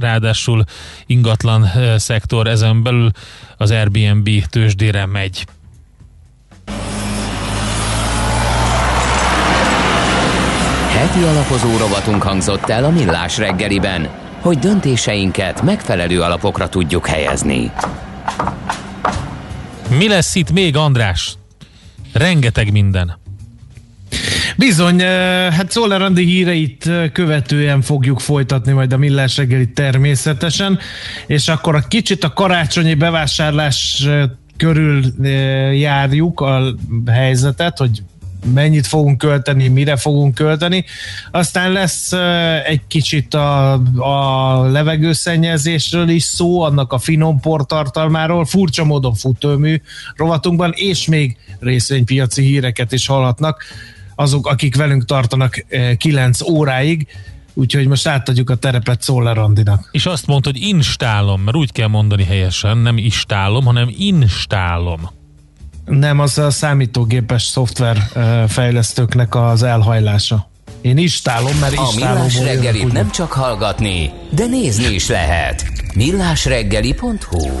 ráadásul ingatlan szektor ezen belül az Airbnb tőzsdére megy. Heti alapozó rovatunk hangzott el a Millás reggeliben, hogy döntéseinket megfelelő alapokra tudjuk helyezni. Mi lesz itt még, András? Rengeteg minden. Bizony, hát Szoller Andi híreit követően fogjuk folytatni majd a Millás reggeli természetesen, és akkor a kicsit a karácsonyi bevásárlás körül járjuk a helyzetet, hogy mennyit fogunk költeni, mire fogunk költeni. Aztán lesz egy kicsit a, a levegőszennyezésről is szó, annak a finom portartalmáról, furcsa módon futómű rovatunkban, és még részvénypiaci híreket is hallhatnak azok, akik velünk tartanak 9 óráig, úgyhogy most átadjuk a terepet Szoller Andinak. És azt mondta, hogy instálom, mert úgy kell mondani helyesen, nem istálom, hanem instálom. Nem, az a számítógépes szoftver fejlesztőknek az elhajlása. Én istálom, mert istálom. A Millás reggelit nem csak hallgatni, de nézni is lehet. millásreggeli.hu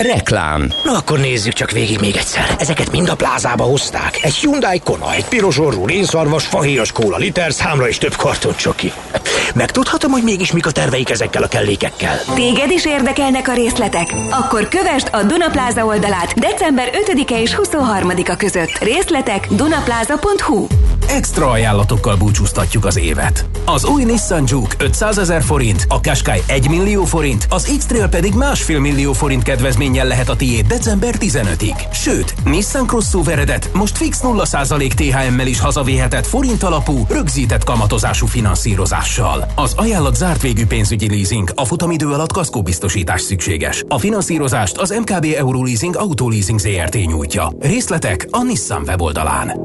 Reklám. Na akkor nézzük csak végig még egyszer. Ezeket mind a plázába hozták. Egy Hyundai Kona, egy piros orrú rénszarvas, fahéjas kóla liter, számra és több karton csoki. Megtudhatom, hogy mégis mik a terveik ezekkel a kellékekkel. Téged is érdekelnek a részletek? Akkor kövesd a Dunapláza oldalát december 5-e és 23-a között. Részletek dunapláza.hu Extra ajánlatokkal búcsúztatjuk az évet. Az új Nissan Juke 500 ezer forint, a Qashqai 1 millió forint, az X-Trail pedig másfél millió forint kedvezménnyel lehet a tiéd december 15-ig. Sőt, Nissan Crossoveredet most fix 0% THM-mel is hazavéhetett forint alapú, rögzített kamatozású finanszírozással. Az ajánlat zárt végű pénzügyi leasing, a futamidő alatt kaszkóbiztosítás szükséges. A finanszírozást az MKB Euroleasing Autoleasing ZRT nyújtja. Részletek a Nissan weboldalán.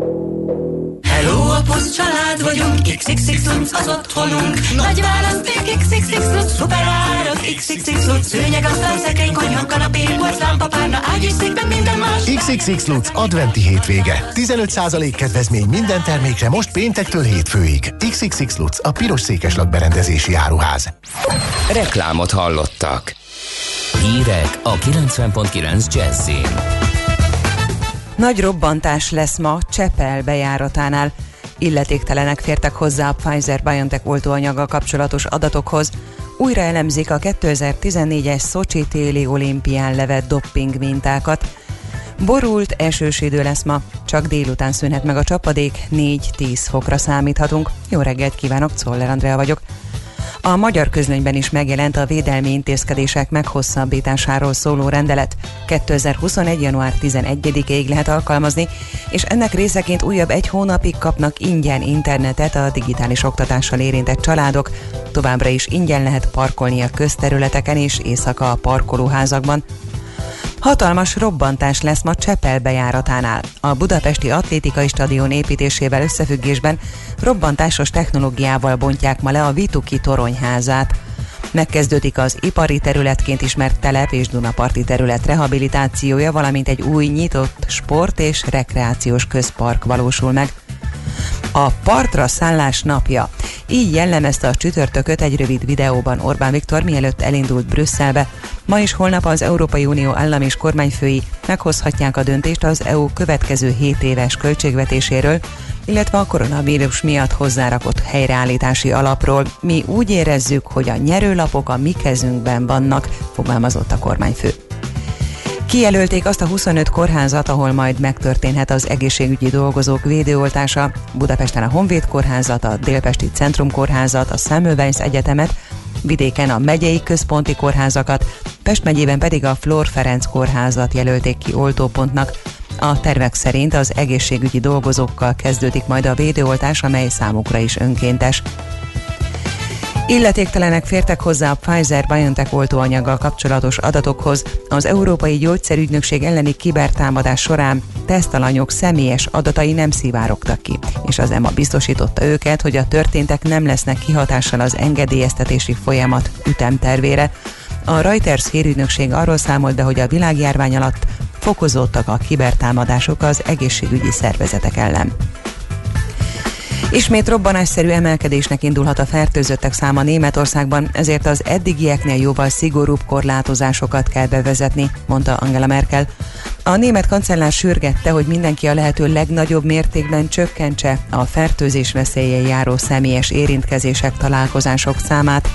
Hello, a poszt család vagyunk, XXX az otthonunk. Nagy választék, XXX szuper árak, XXX Lunc, szőnyeg, asztal, szekrény, konyha, kanapé, porcelán, párna, ágy és székben minden más. XXX Lutz adventi hétvége. 15% kedvezmény minden termékre most péntektől hétfőig. XXX Lutz a piros székeslap berendezési áruház. Reklámot hallottak. Hírek a 90.9 Jazzin. Nagy robbantás lesz ma Csepel bejáratánál. Illetéktelenek fértek hozzá a Pfizer-BioNTech oltóanyaga kapcsolatos adatokhoz. Újra elemzik a 2014-es Szocsi téli olimpián levett dopping mintákat. Borult, esős idő lesz ma, csak délután szűnhet meg a csapadék, 4-10 fokra számíthatunk. Jó reggelt kívánok, Czoller Andrea vagyok. A magyar közlönyben is megjelent a védelmi intézkedések meghosszabbításáról szóló rendelet. 2021. január 11-ig lehet alkalmazni, és ennek részeként újabb egy hónapig kapnak ingyen internetet a digitális oktatással érintett családok. Továbbra is ingyen lehet parkolni a közterületeken és éjszaka a parkolóházakban. Hatalmas robbantás lesz ma Csepel bejáratánál. A budapesti atlétikai stadion építésével összefüggésben robbantásos technológiával bontják ma le a Vituki toronyházát. Megkezdődik az ipari területként ismert telep és Dunaparti terület rehabilitációja, valamint egy új nyitott sport és rekreációs közpark valósul meg. A partra szállás napja. Így jellemezte a csütörtököt egy rövid videóban Orbán Viktor, mielőtt elindult Brüsszelbe. Ma és holnap az Európai Unió állam és kormányfői meghozhatják a döntést az EU következő 7 éves költségvetéséről, illetve a koronavírus miatt hozzárakott helyreállítási alapról. Mi úgy érezzük, hogy a nyerőlapok a mi kezünkben vannak, fogalmazott a kormányfő. Kijelölték azt a 25 kórházat, ahol majd megtörténhet az egészségügyi dolgozók védőoltása. Budapesten a Honvéd kórházat, a Délpesti Centrum kórházat, a Semmelweis Egyetemet, vidéken a megyei központi kórházakat, Pest megyében pedig a Flor Ferenc kórházat jelölték ki oltópontnak. A tervek szerint az egészségügyi dolgozókkal kezdődik majd a védőoltás, amely számukra is önkéntes. Illetéktelenek fértek hozzá a Pfizer-BioNTech oltóanyaggal kapcsolatos adatokhoz az Európai Gyógyszerügynökség elleni kibertámadás során tesztalanyok személyes adatai nem szivárogtak ki, és az EMA biztosította őket, hogy a történtek nem lesznek kihatással az engedélyeztetési folyamat ütemtervére. A Reuters hírügynökség arról számolt be, hogy a világjárvány alatt fokozódtak a kibertámadások az egészségügyi szervezetek ellen. Ismét robbanásszerű emelkedésnek indulhat a fertőzöttek száma Németországban, ezért az eddigieknél jóval szigorúbb korlátozásokat kell bevezetni, mondta Angela Merkel. A német kancellár sürgette, hogy mindenki a lehető legnagyobb mértékben csökkentse a fertőzés veszélyen járó személyes érintkezések, találkozások számát,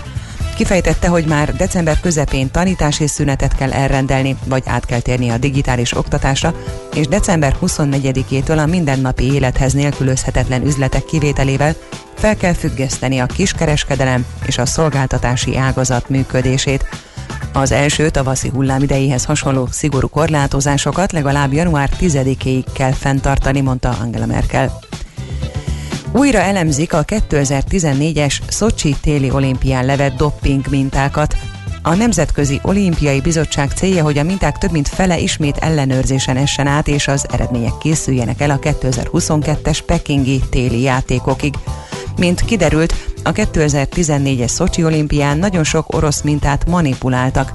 Kifejtette, hogy már december közepén tanítási szünetet kell elrendelni, vagy át kell térni a digitális oktatásra, és december 24-től a mindennapi élethez nélkülözhetetlen üzletek kivételével fel kell függeszteni a kiskereskedelem és a szolgáltatási ágazat működését. Az első tavaszi hullám idejéhez hasonló szigorú korlátozásokat legalább január 10-éig kell fenntartani, mondta Angela Merkel. Újra elemzik a 2014-es Szocsi téli olimpián levett dopping mintákat. A Nemzetközi Olimpiai Bizottság célja, hogy a minták több mint fele ismét ellenőrzésen essen át, és az eredmények készüljenek el a 2022-es pekingi téli játékokig. Mint kiderült, a 2014-es Szocsi olimpián nagyon sok orosz mintát manipuláltak,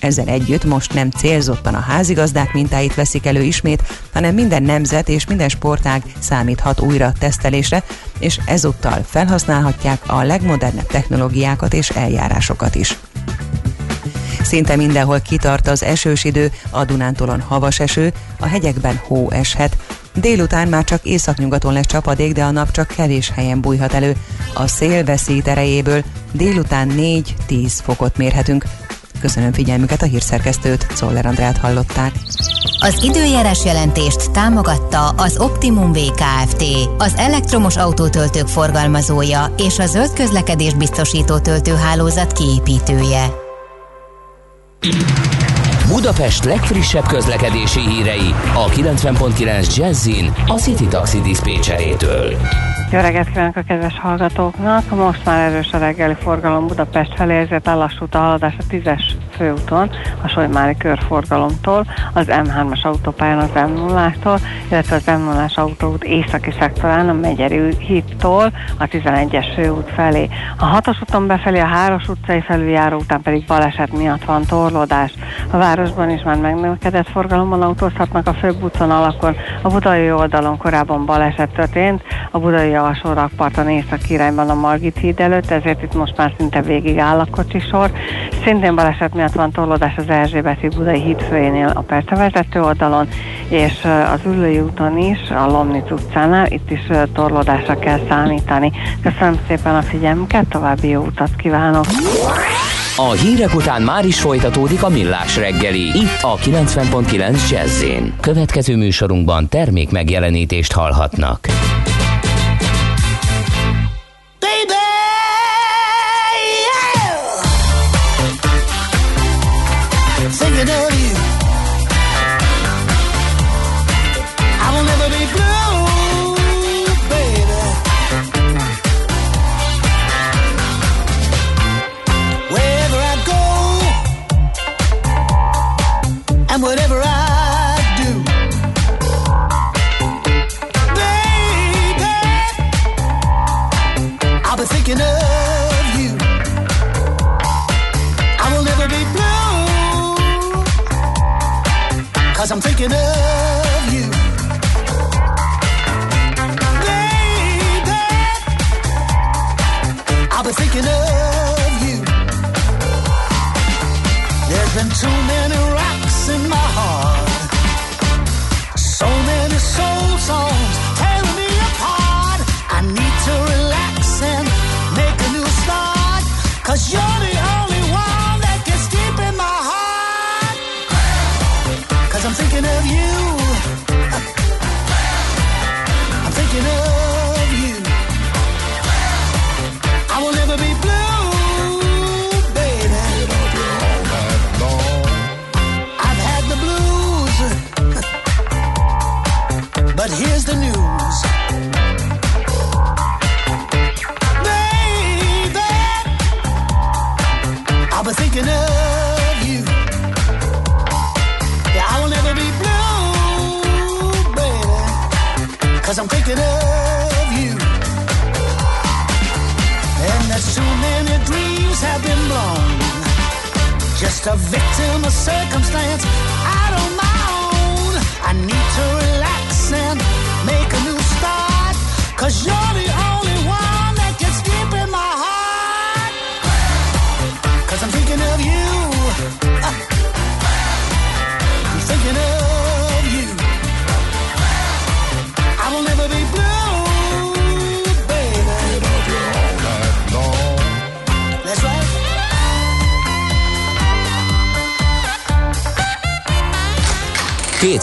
ezzel együtt most nem célzottan a házigazdák mintáit veszik elő ismét, hanem minden nemzet és minden sportág számíthat újra tesztelésre, és ezúttal felhasználhatják a legmodernebb technológiákat és eljárásokat is. Szinte mindenhol kitart az esős idő, a Dunántúlon havas eső, a hegyekben hó eshet. Délután már csak északnyugaton lesz csapadék, de a nap csak kevés helyen bújhat elő. A szél veszít erejéből délután 4-10 fokot mérhetünk. Köszönöm figyelmüket a hírszerkesztőt, Szoller Andrát hallották. Az időjárás jelentést támogatta az Optimum VKFT, az elektromos autótöltők forgalmazója és a zöld közlekedés biztosító töltőhálózat kiépítője. Budapest legfrissebb közlekedési hírei a 90.9 Jazzin a City Taxi Dispécsejétől. Jó reggelt kívánok a kedves hallgatóknak! Most már erős a reggeli forgalom Budapest felé, ezért ellassult a haladás a 10-es főúton, a Solymári körforgalomtól, az M3-as autópályán az m 0 illetve az m 0 autóút északi szektorán a Megyeri hídtól a 11-es főút felé. A 6-os úton befelé a Háros utcai felüljáró után pedig baleset miatt van torlódás. A városban is már megnövekedett forgalomban autózhatnak a főbb útvonalakon. A budai oldalon korábban baleset történt, a budai alsó rakparton észak irányban a Margit híd előtt, ezért itt most már szinte végig áll a kocsisor. Szintén baleset miatt van torlódás az Erzsébeti Budai híd főjénél a Percevezető oldalon, és az Ülői úton is, a Lomnic utcánál, itt is torlódásra kell számítani. Köszönöm szépen a figyelmüket, további jó utat kívánok! A hírek után már is folytatódik a millás reggeli, itt a 90.9 jazz Következő műsorunkban termék megjelenítést hallhatnak.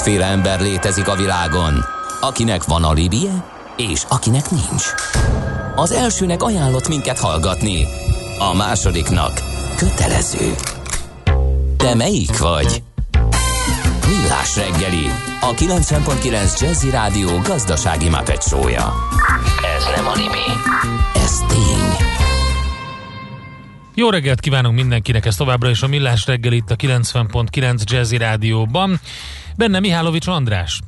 Kétféle ember létezik a világon, akinek van alibije, és akinek nincs. Az elsőnek ajánlott minket hallgatni, a másodiknak kötelező. Te melyik vagy? Millás reggeli, a 90.9 Jazzy Rádió gazdasági mapetsója. Ez nem animi, ez tény. Jó reggelt kívánunk mindenkinek, ez továbbra is a Millás reggel itt a 90.9 Jazzy Rádióban. Benne Mihálovics András.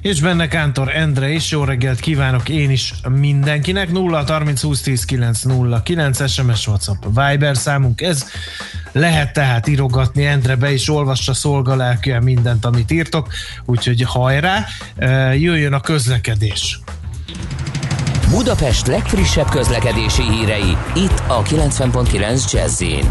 És benne Kántor Endre is, jó reggelt kívánok én is mindenkinek. 0 30 20 10 9 0 9 SMS WhatsApp Viber számunk ez. Lehet tehát írogatni, Endre be is olvassa szolgalelkűen mindent, amit írtok, úgyhogy hajrá, jöjjön a közlekedés. Budapest legfrissebb közlekedési hírei, itt a 90.9 Jazzin.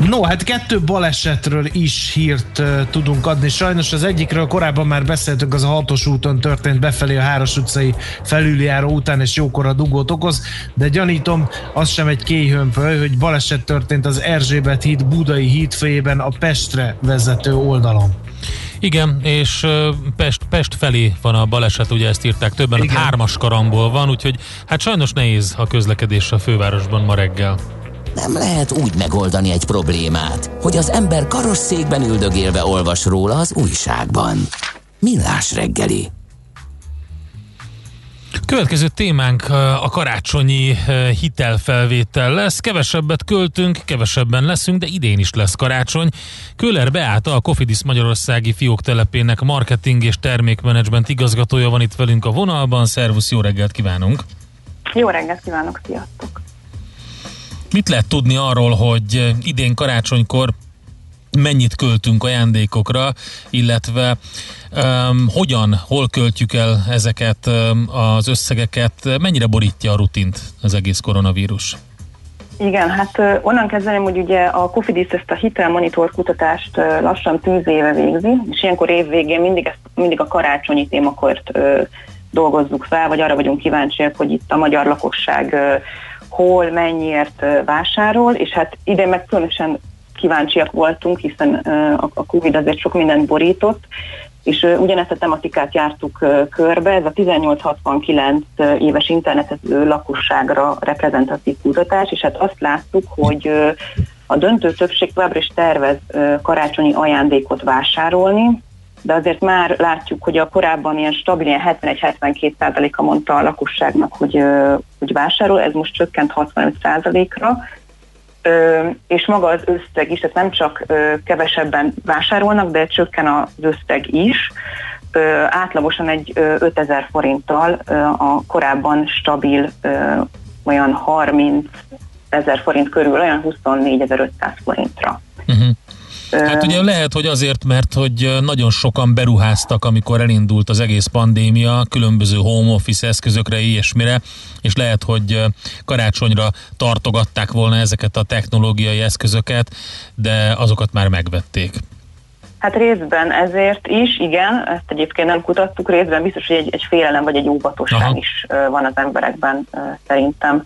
No, hát kettő balesetről is hírt uh, tudunk adni. Sajnos az egyikről korábban már beszéltünk, az a hatos úton történt befelé a Háros utcai felüljáró után, és jókora dugót okoz, de gyanítom, az sem egy kéhömpöly, hogy baleset történt az Erzsébet híd Budai híd fejében a Pestre vezető oldalon. Igen, és Pest, Pest felé van a baleset, ugye ezt írták többen, Igen. hármas karambol van, úgyhogy hát sajnos nehéz a közlekedés a fővárosban ma reggel. Nem lehet úgy megoldani egy problémát, hogy az ember karosszékben üldögélve olvas róla az újságban. Millás reggeli. Következő témánk a karácsonyi hitelfelvétel lesz. Kevesebbet költünk, kevesebben leszünk, de idén is lesz karácsony. Köller Beáta, a Cofidis Magyarországi Fiók telepének marketing és termékmenedzsment igazgatója van itt velünk a vonalban. Szervusz, jó reggelt kívánunk! Jó reggelt kívánok, sziasztok! Mit lehet tudni arról, hogy idén karácsonykor mennyit költünk ajándékokra, illetve um, hogyan, hol költjük el ezeket um, az összegeket, mennyire borítja a rutint az egész koronavírus? Igen, hát onnan kezdeném, hogy ugye a Cofidis ezt a hitelmonitor kutatást lassan tíz éve végzi, és ilyenkor évvégén mindig, ezt, mindig a karácsonyi témakört ö, dolgozzuk fel, vagy arra vagyunk kíváncsiak, hogy itt a magyar lakosság ö, hol, mennyiért vásárol, és hát idén meg különösen kíváncsiak voltunk, hiszen a, Covid azért sok mindent borított, és ugyanezt a tematikát jártuk körbe, ez a 18-69 éves internetező lakosságra reprezentatív kutatás, és hát azt láttuk, hogy a döntő többség továbbra is tervez karácsonyi ajándékot vásárolni, de azért már látjuk, hogy a korábban ilyen stabil, ilyen 71-72 százaléka mondta a lakosságnak, hogy, hogy vásárol, ez most csökkent 65 százalékra, Ö, és maga az összeg is, tehát nem csak kevesebben vásárolnak, de csökken az összeg is. Átlagosan egy ö, 5000 forinttal a korábban stabil olyan 30 ezer forint körül, olyan 24.500 forintra. Uh-huh. Hát ugye lehet, hogy azért, mert hogy nagyon sokan beruháztak, amikor elindult az egész pandémia, különböző home office eszközökre, ilyesmire, és lehet, hogy karácsonyra tartogatták volna ezeket a technológiai eszközöket, de azokat már megvették. Hát részben ezért is, igen, ezt egyébként nem kutattuk, részben biztos, hogy egy, egy félelem vagy egy óvatosság Aha. is van az emberekben szerintem.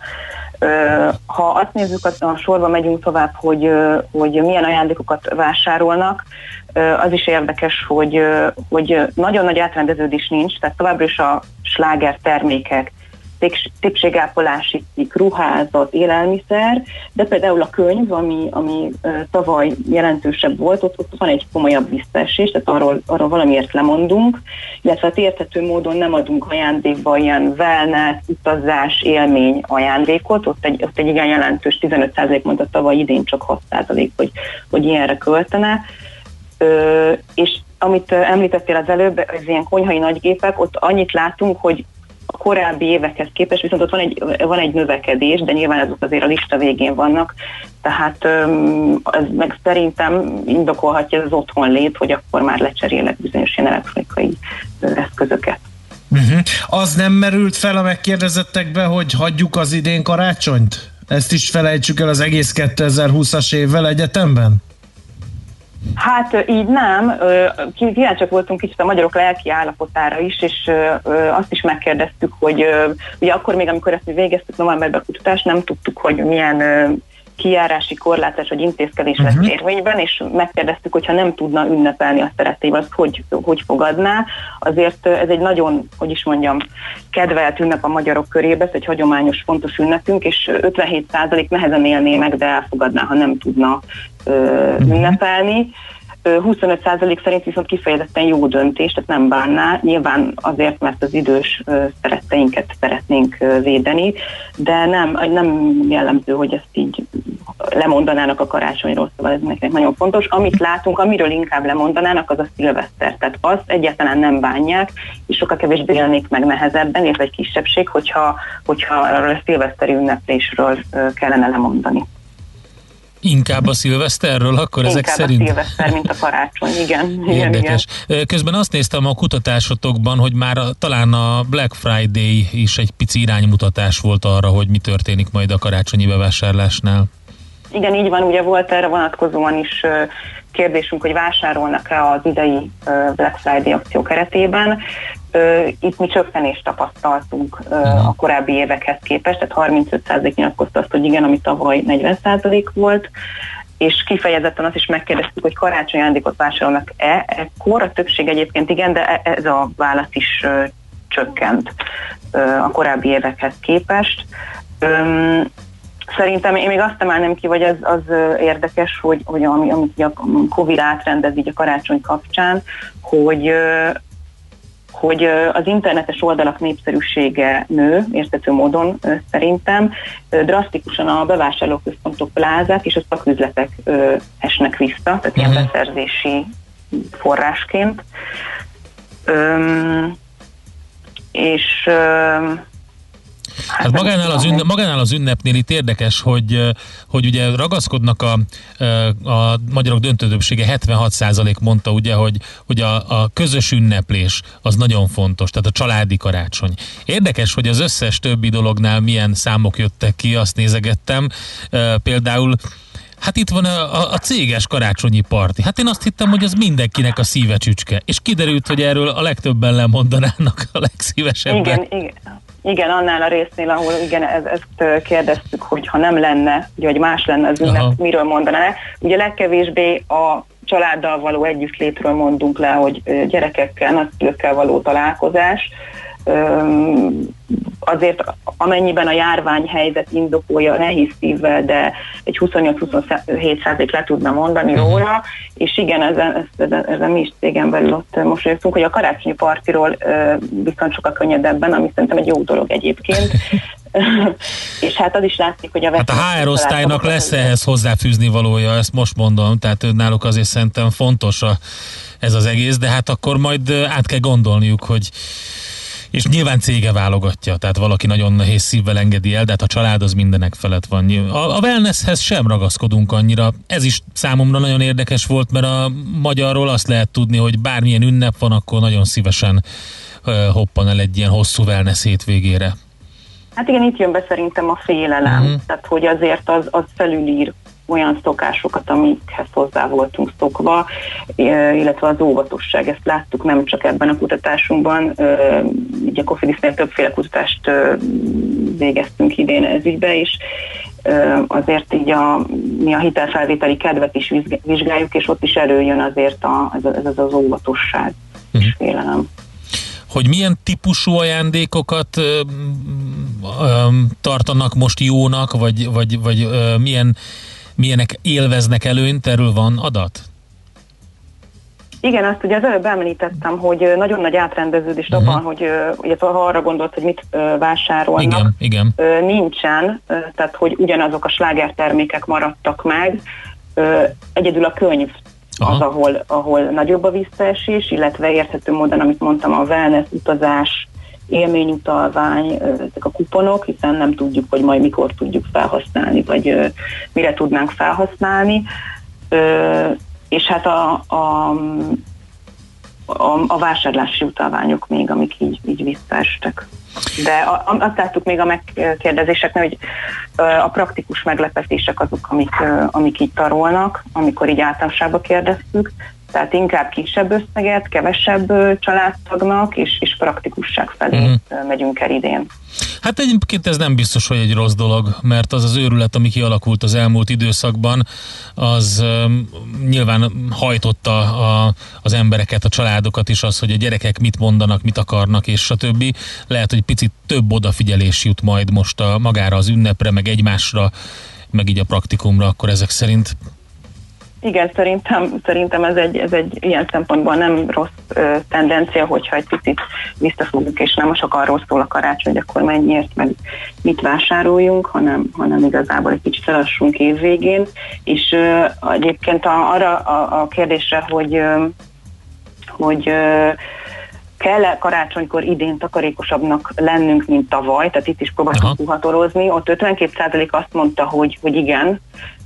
Ha azt nézzük, a, sorba megyünk tovább, hogy, hogy milyen ajándékokat vásárolnak, az is érdekes, hogy, hogy nagyon nagy átrendeződés nincs, tehát továbbra is a sláger termékek, tépségápolási cikk, ruházat, élelmiszer, de például a könyv, ami, ami tavaly jelentősebb volt, ott, ott van egy komolyabb visszaesés, tehát arról, arról valamiért lemondunk, illetve hát érthető módon nem adunk ajándékba ilyen wellness, utazás, élmény ajándékot, ott egy, ott egy igen jelentős 15% mondta tavaly, idén csak 6% hogy, hogy ilyenre költene. Ö, és amit említettél az előbb, az ilyen konyhai nagygépek, ott annyit látunk, hogy a korábbi évekhez képest, viszont ott van egy, van egy növekedés, de nyilván azok azért a lista végén vannak. Tehát ez meg szerintem indokolhatja az otthonlét, hogy akkor már lecserélek bizonyos ilyen elektronikai eszközöket. Uh-huh. Az nem merült fel a megkérdezettekbe, hogy hagyjuk az idén karácsonyt? Ezt is felejtsük el az egész 2020-as évvel egyetemben? Hát így nem. Kíváncsiak voltunk kicsit a magyarok lelki állapotára is, és azt is megkérdeztük, hogy ugye akkor még, amikor ezt mi végeztük novemberben a kutatást, nem tudtuk, hogy milyen kijárási korlátás vagy intézkedés lesz Mhm. érvényben, és megkérdeztük, hogyha nem tudna ünnepelni a szerettével, azt hogy, hogy fogadná. Azért ez egy nagyon, hogy is mondjam, kedvelt ünnep a magyarok körében, ez egy hagyományos, fontos ünnepünk, és 57% nehezen élné meg, de elfogadná, ha nem tudna ö, ünnepelni. Ö, 25% szerint viszont kifejezetten jó döntés, tehát nem bánná, nyilván azért, mert az idős szeretteinket szeretnénk védeni, de nem, nem jellemző, hogy ezt így lemondanának a karácsonyról, szóval ez nekik nagyon fontos. Amit látunk, amiről inkább lemondanának, az a szilveszter. Tehát azt egyáltalán nem bánják, és sokkal kevésbé élnék meg nehezebben, illetve egy kisebbség, hogyha, hogyha a szilveszteri ünneplésről kellene lemondani. Inkább a szilveszterről, akkor ezek Inkább szerint? a szilveszter, mint a karácsony, igen. igen, igen. Érdekes. Közben azt néztem a kutatásotokban, hogy már a, talán a Black Friday is egy pici iránymutatás volt arra, hogy mi történik majd a karácsonyi bevásárlásnál. Igen, így van, ugye volt erre vonatkozóan is kérdésünk, hogy vásárolnak-e az idei Black Friday akció keretében. Itt mi csökkenést tapasztaltunk ö, a korábbi évekhez képest, tehát 35% nyilatkozta azt, hogy igen, ami tavaly 40% volt, és kifejezetten azt is megkérdeztük, hogy karácsonyi ajándékot vásárolnak-e. Ekkor a többség egyébként igen, de e- ez a válasz is csökkent a korábbi évekhez képest. Szerintem én még azt emelném ki, vagy az, az érdekes, hogy, hogy ami, amit a Covid átrendez így a karácsony kapcsán, hogy hogy az internetes oldalak népszerűsége nő, értető módon szerintem. Drasztikusan a bevásárlóközpontok, plázák és a szaküzletek esnek vissza, tehát ilyen Mhm. beszerzési forrásként. Öm, és öm, Hát magánál az, ünnep, magánál az ünnepnél itt érdekes, hogy, hogy ugye ragaszkodnak a, a magyarok döntő többsége, 76% mondta ugye, hogy, hogy a, a közös ünneplés az nagyon fontos, tehát a családi karácsony. Érdekes, hogy az összes többi dolognál milyen számok jöttek ki, azt nézegettem. Például Hát itt van a, a, a céges karácsonyi parti. Hát én azt hittem, hogy az mindenkinek a szíve csücske. És kiderült, hogy erről a legtöbben lemondanának a legszívesebben. Igen, igen. Igen, annál a résznél, ahol igen, ez, ezt kérdeztük, hogy ha nem lenne, ugye, hogy más lenne az ünnep, Aha. miről mondaná. Ugye legkevésbé a családdal való együttlétről mondunk le, hogy gyerekekkel, nagyszülőkkel való találkozás. Azért amennyiben a járványhelyzet indokolja nehéz szívvel, de egy 28-27 százalék le tudna mondani róla, és igen, ezen, ezen, ezen, mi is cégen belül ott mosolyogtunk, hogy a karácsonyi partiról viszont sokkal könnyedebben, ami szerintem egy jó dolog egyébként. és hát az is látszik, hogy a Hát a HR osztálynak lesz ehhez hozzáfűzni valója, ezt most mondom, tehát náluk azért szerintem fontos a, ez az egész, de hát akkor majd át kell gondolniuk, hogy és nyilván cége válogatja, tehát valaki nagyon nehéz szívvel engedi el, de hát a család az mindenek felett van. A, a wellnesshez sem ragaszkodunk annyira. Ez is számomra nagyon érdekes volt, mert a magyarról azt lehet tudni, hogy bármilyen ünnep van, akkor nagyon szívesen hoppan el egy ilyen hosszú wellness hétvégére. Hát igen, itt jön be szerintem a félelem, Mhm. tehát hogy azért az, az felülír olyan szokásokat, amikhez hozzá voltunk szokva, eh, illetve az óvatosság, ezt láttuk nem csak ebben a kutatásunkban, ugye a Cofidisnél többféle kutatást végeztünk idén ez ügybe, és eh, azért így a, mi a hitelfelvételi kedvet is vizsg- vizsgáljuk, és ott is előjön azért a, ez, ez az óvatosság és félelem. hogy milyen típusú ajándékokat ö, ö, tartanak most jónak, vagy, vagy, vagy ö, milyen, milyenek élveznek előnyt, erről van adat? Igen, azt ugye az előbb említettem, hogy nagyon nagy átrendeződés uh-huh. abban, hogy illetve ha arra gondolt, hogy mit vásárolnak, Igen, igen. nincsen, tehát hogy ugyanazok a slágertermékek maradtak meg, egyedül a könyv Aha. az, ahol, ahol nagyobb a visszaesés, illetve érthető módon, amit mondtam, a wellness, utazás, élményutalvány, ezek a kuponok, hiszen nem tudjuk, hogy majd mikor tudjuk felhasználni, vagy mire tudnánk felhasználni. És hát a, a, a, a vásárlási utalványok még, amik így, így visszaestek. De a- azt láttuk még a megkérdezéseknél, hogy a praktikus meglepetések azok, amik, amik így tarolnak, amikor így általánosságba kérdeztük, tehát inkább kisebb összeget, kevesebb családtagnak, és, és praktikusság felé ö, megyünk el idén. Hát egyébként ez nem biztos, hogy egy rossz dolog, mert az az őrület, ami kialakult az elmúlt időszakban, az um, nyilván hajtotta a, az embereket, a családokat is az, hogy a gyerekek mit mondanak, mit akarnak, és stb. Lehet, hogy picit több odafigyelés jut majd most a, magára az ünnepre, meg egymásra, meg így a praktikumra, akkor ezek szerint Igen, szerintem, szerintem ez, egy, ez egy ilyen szempontból nem rossz ö, tendencia, hogyha egy picit visszafogunk, és nem csak arról szól a karácsony, hogy akkor mennyiért, meg mit vásároljunk, hanem, hanem igazából egy kicsit elassunk évvégén. És ö, egyébként a, arra a, a kérdésre, hogy, ö, hogy ö, kell-e karácsonykor idén takarékosabbnak lennünk, mint tavaly, tehát itt is próbáltunk puhatorozni, ott 52% azt mondta, hogy, hogy igen,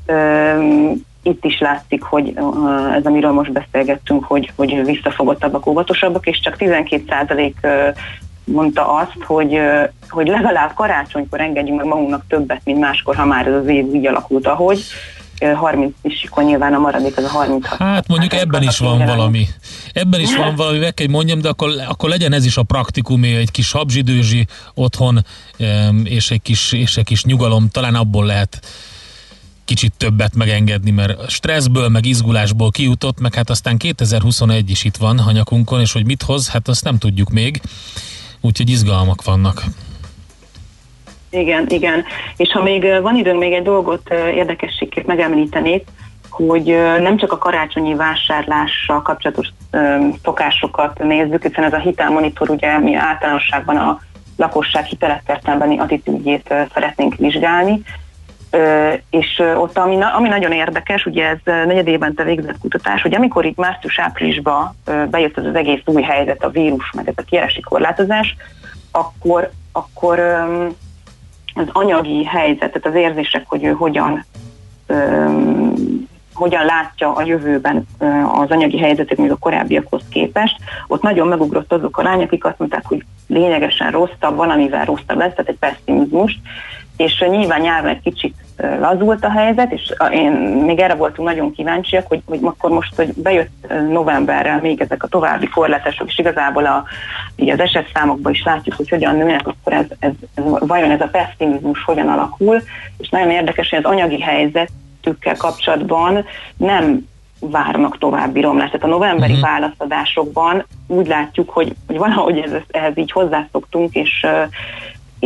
Üm, itt is látszik, hogy ez, amiről most beszélgettünk, hogy, hogy visszafogottabbak, óvatosabbak, és csak 12% ö, mondta azt, hogy, hogy legalább karácsonykor engedjünk meg magunknak többet, mint máskor, ha már ez az év úgy alakult, ahogy. Ö, 30 is, akkor nyilván a maradék az a 36. Hát mondjuk ebben is van valami. Ebben is van valami, meg kell mondjam, de akkor, akkor legyen ez is a praktikumé, egy kis habzsidőzsi otthon, és egy kis, és egy kis nyugalom, talán abból lehet kicsit többet megengedni, mert stresszből, meg izgulásból kijutott, meg hát aztán 2021 is itt van a nyakunkon, és hogy mit hoz, hát azt nem tudjuk még, úgyhogy izgalmak vannak. Igen, igen. És ha még van időnk, még egy dolgot ö, érdekességként megemlítenék, hogy nem csak a karácsonyi vásárlással kapcsolatos szokásokat nézzük, hiszen ez a hitelmonitor ugye mi általánosságban a lakosság hitelesztertelbeni attitűdjét ö, szeretnénk vizsgálni, és ott ami, ami nagyon érdekes, ugye ez ö, negyedévente végzett kutatás, hogy amikor itt március-áprilisban ö, bejött ez az egész új helyzet, a vírus, meg ez a kiárási korlátozás, akkor, akkor az anyagi helyzet, tehát az érzések, hogy ő hogyan hogyan látja a jövőben az anyagi helyzetét még a korábbiakhoz képest, ott nagyon megugrott azok a lányok, akik azt mondták, hogy lényegesen rosszabb, van, amivel rosszabb lesz, tehát egy pessimizmust, és nyilván nyáron egy kicsit lazult a helyzet, és én még erre voltunk nagyon kíváncsiak, hogy, hogy akkor most, hogy bejött ö, novemberrel még ezek a további korlátások, és igazából a, így az esetszámokban is látjuk, hogy hogyan nőnek, akkor ez, ez, ez, vajon ez a pessimizmus hogyan alakul, és nagyon érdekes, hogy az anyagi helyzetükkel kapcsolatban nem várnak további romlást. Tehát a novemberi uh-huh. választadásokban úgy látjuk, hogy, hogy valahogy ez, ehhez így hozzászoktunk, és,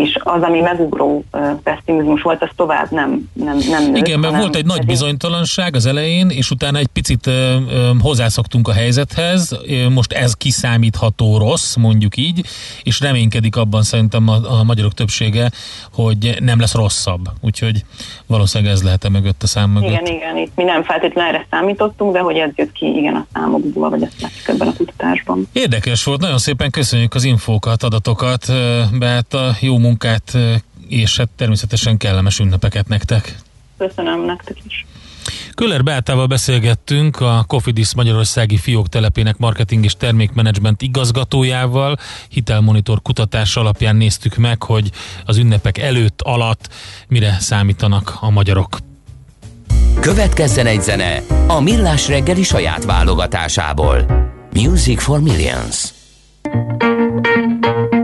és az, ami megugró pessimizmus volt, az tovább nem, nem, nem nőtt. Igen, mert volt egy nagy bizonytalanság az elején, és utána egy picit ö, ö, hozzászoktunk a helyzethez, most ez kiszámítható rossz, mondjuk így, és reménykedik abban szerintem a, a magyarok többsége, hogy nem lesz rosszabb. Úgyhogy valószínűleg ez lehet-e mögött a szám mögött. Igen, igen, itt mi nem feltétlenül erre számítottunk, de hogy ez jött ki, igen, a számokból, vagy ezt látszik ebben a kutatásban. Érdekes volt, nagyon szépen köszönjük az infókat, adatokat, ö, Beát a jó munkát, és hát természetesen kellemes ünnepeket nektek. Köszönöm nektek is. Köller Beátával beszélgettünk a Cofidis Magyarországi Fiók telepének marketing és termékmenedzsment igazgatójával. Hitelmonitor kutatás alapján néztük meg, hogy az ünnepek előtt, alatt mire számítanak a magyarok. Következzen egy zene a Millás reggeli saját válogatásából. Music for Millions. Every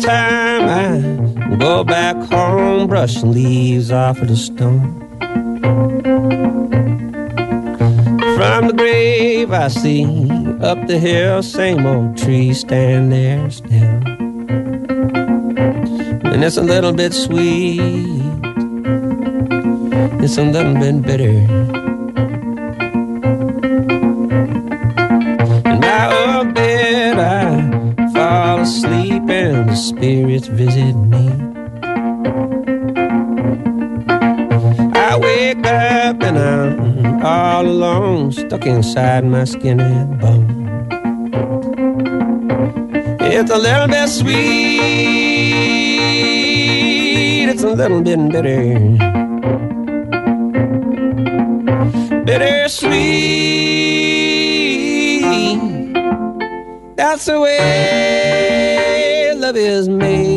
time I go back home, brushing leaves off of the stone. From the grave I see up the hill, same old tree stand there still. And it's a little bit sweet, it's a little bit bitter. Spirits visit me. I wake up and I'm all alone, stuck inside my skin and bone. It's a little bit sweet, it's a little bit bitter. bittersweet. that's the way love is made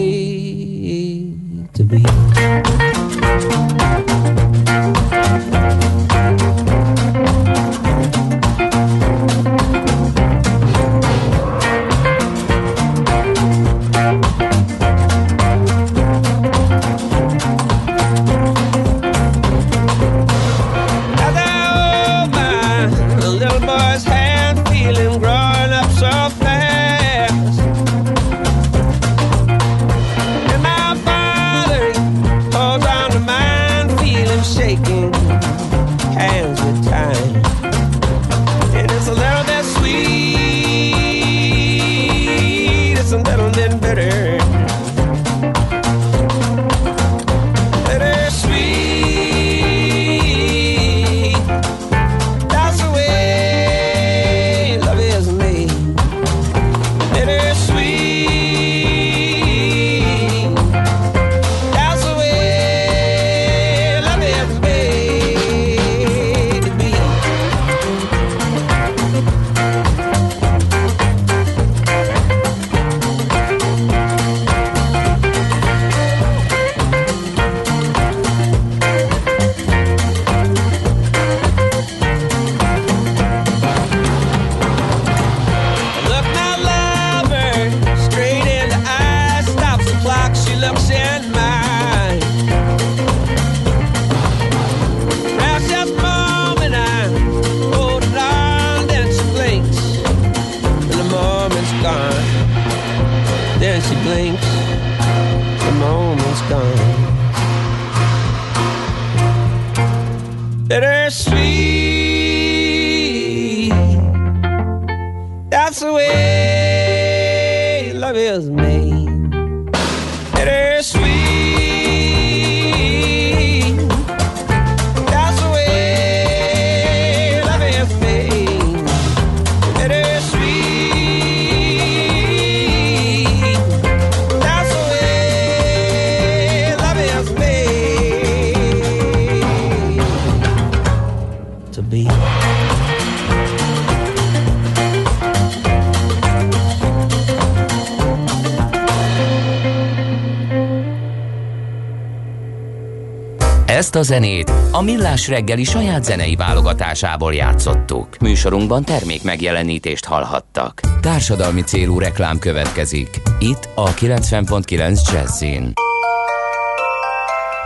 Millás reggeli saját zenei válogatásából játszottuk. Műsorunkban termék megjelenítést hallhattak. Társadalmi célú reklám következik. Itt a 90.9 Jazzin.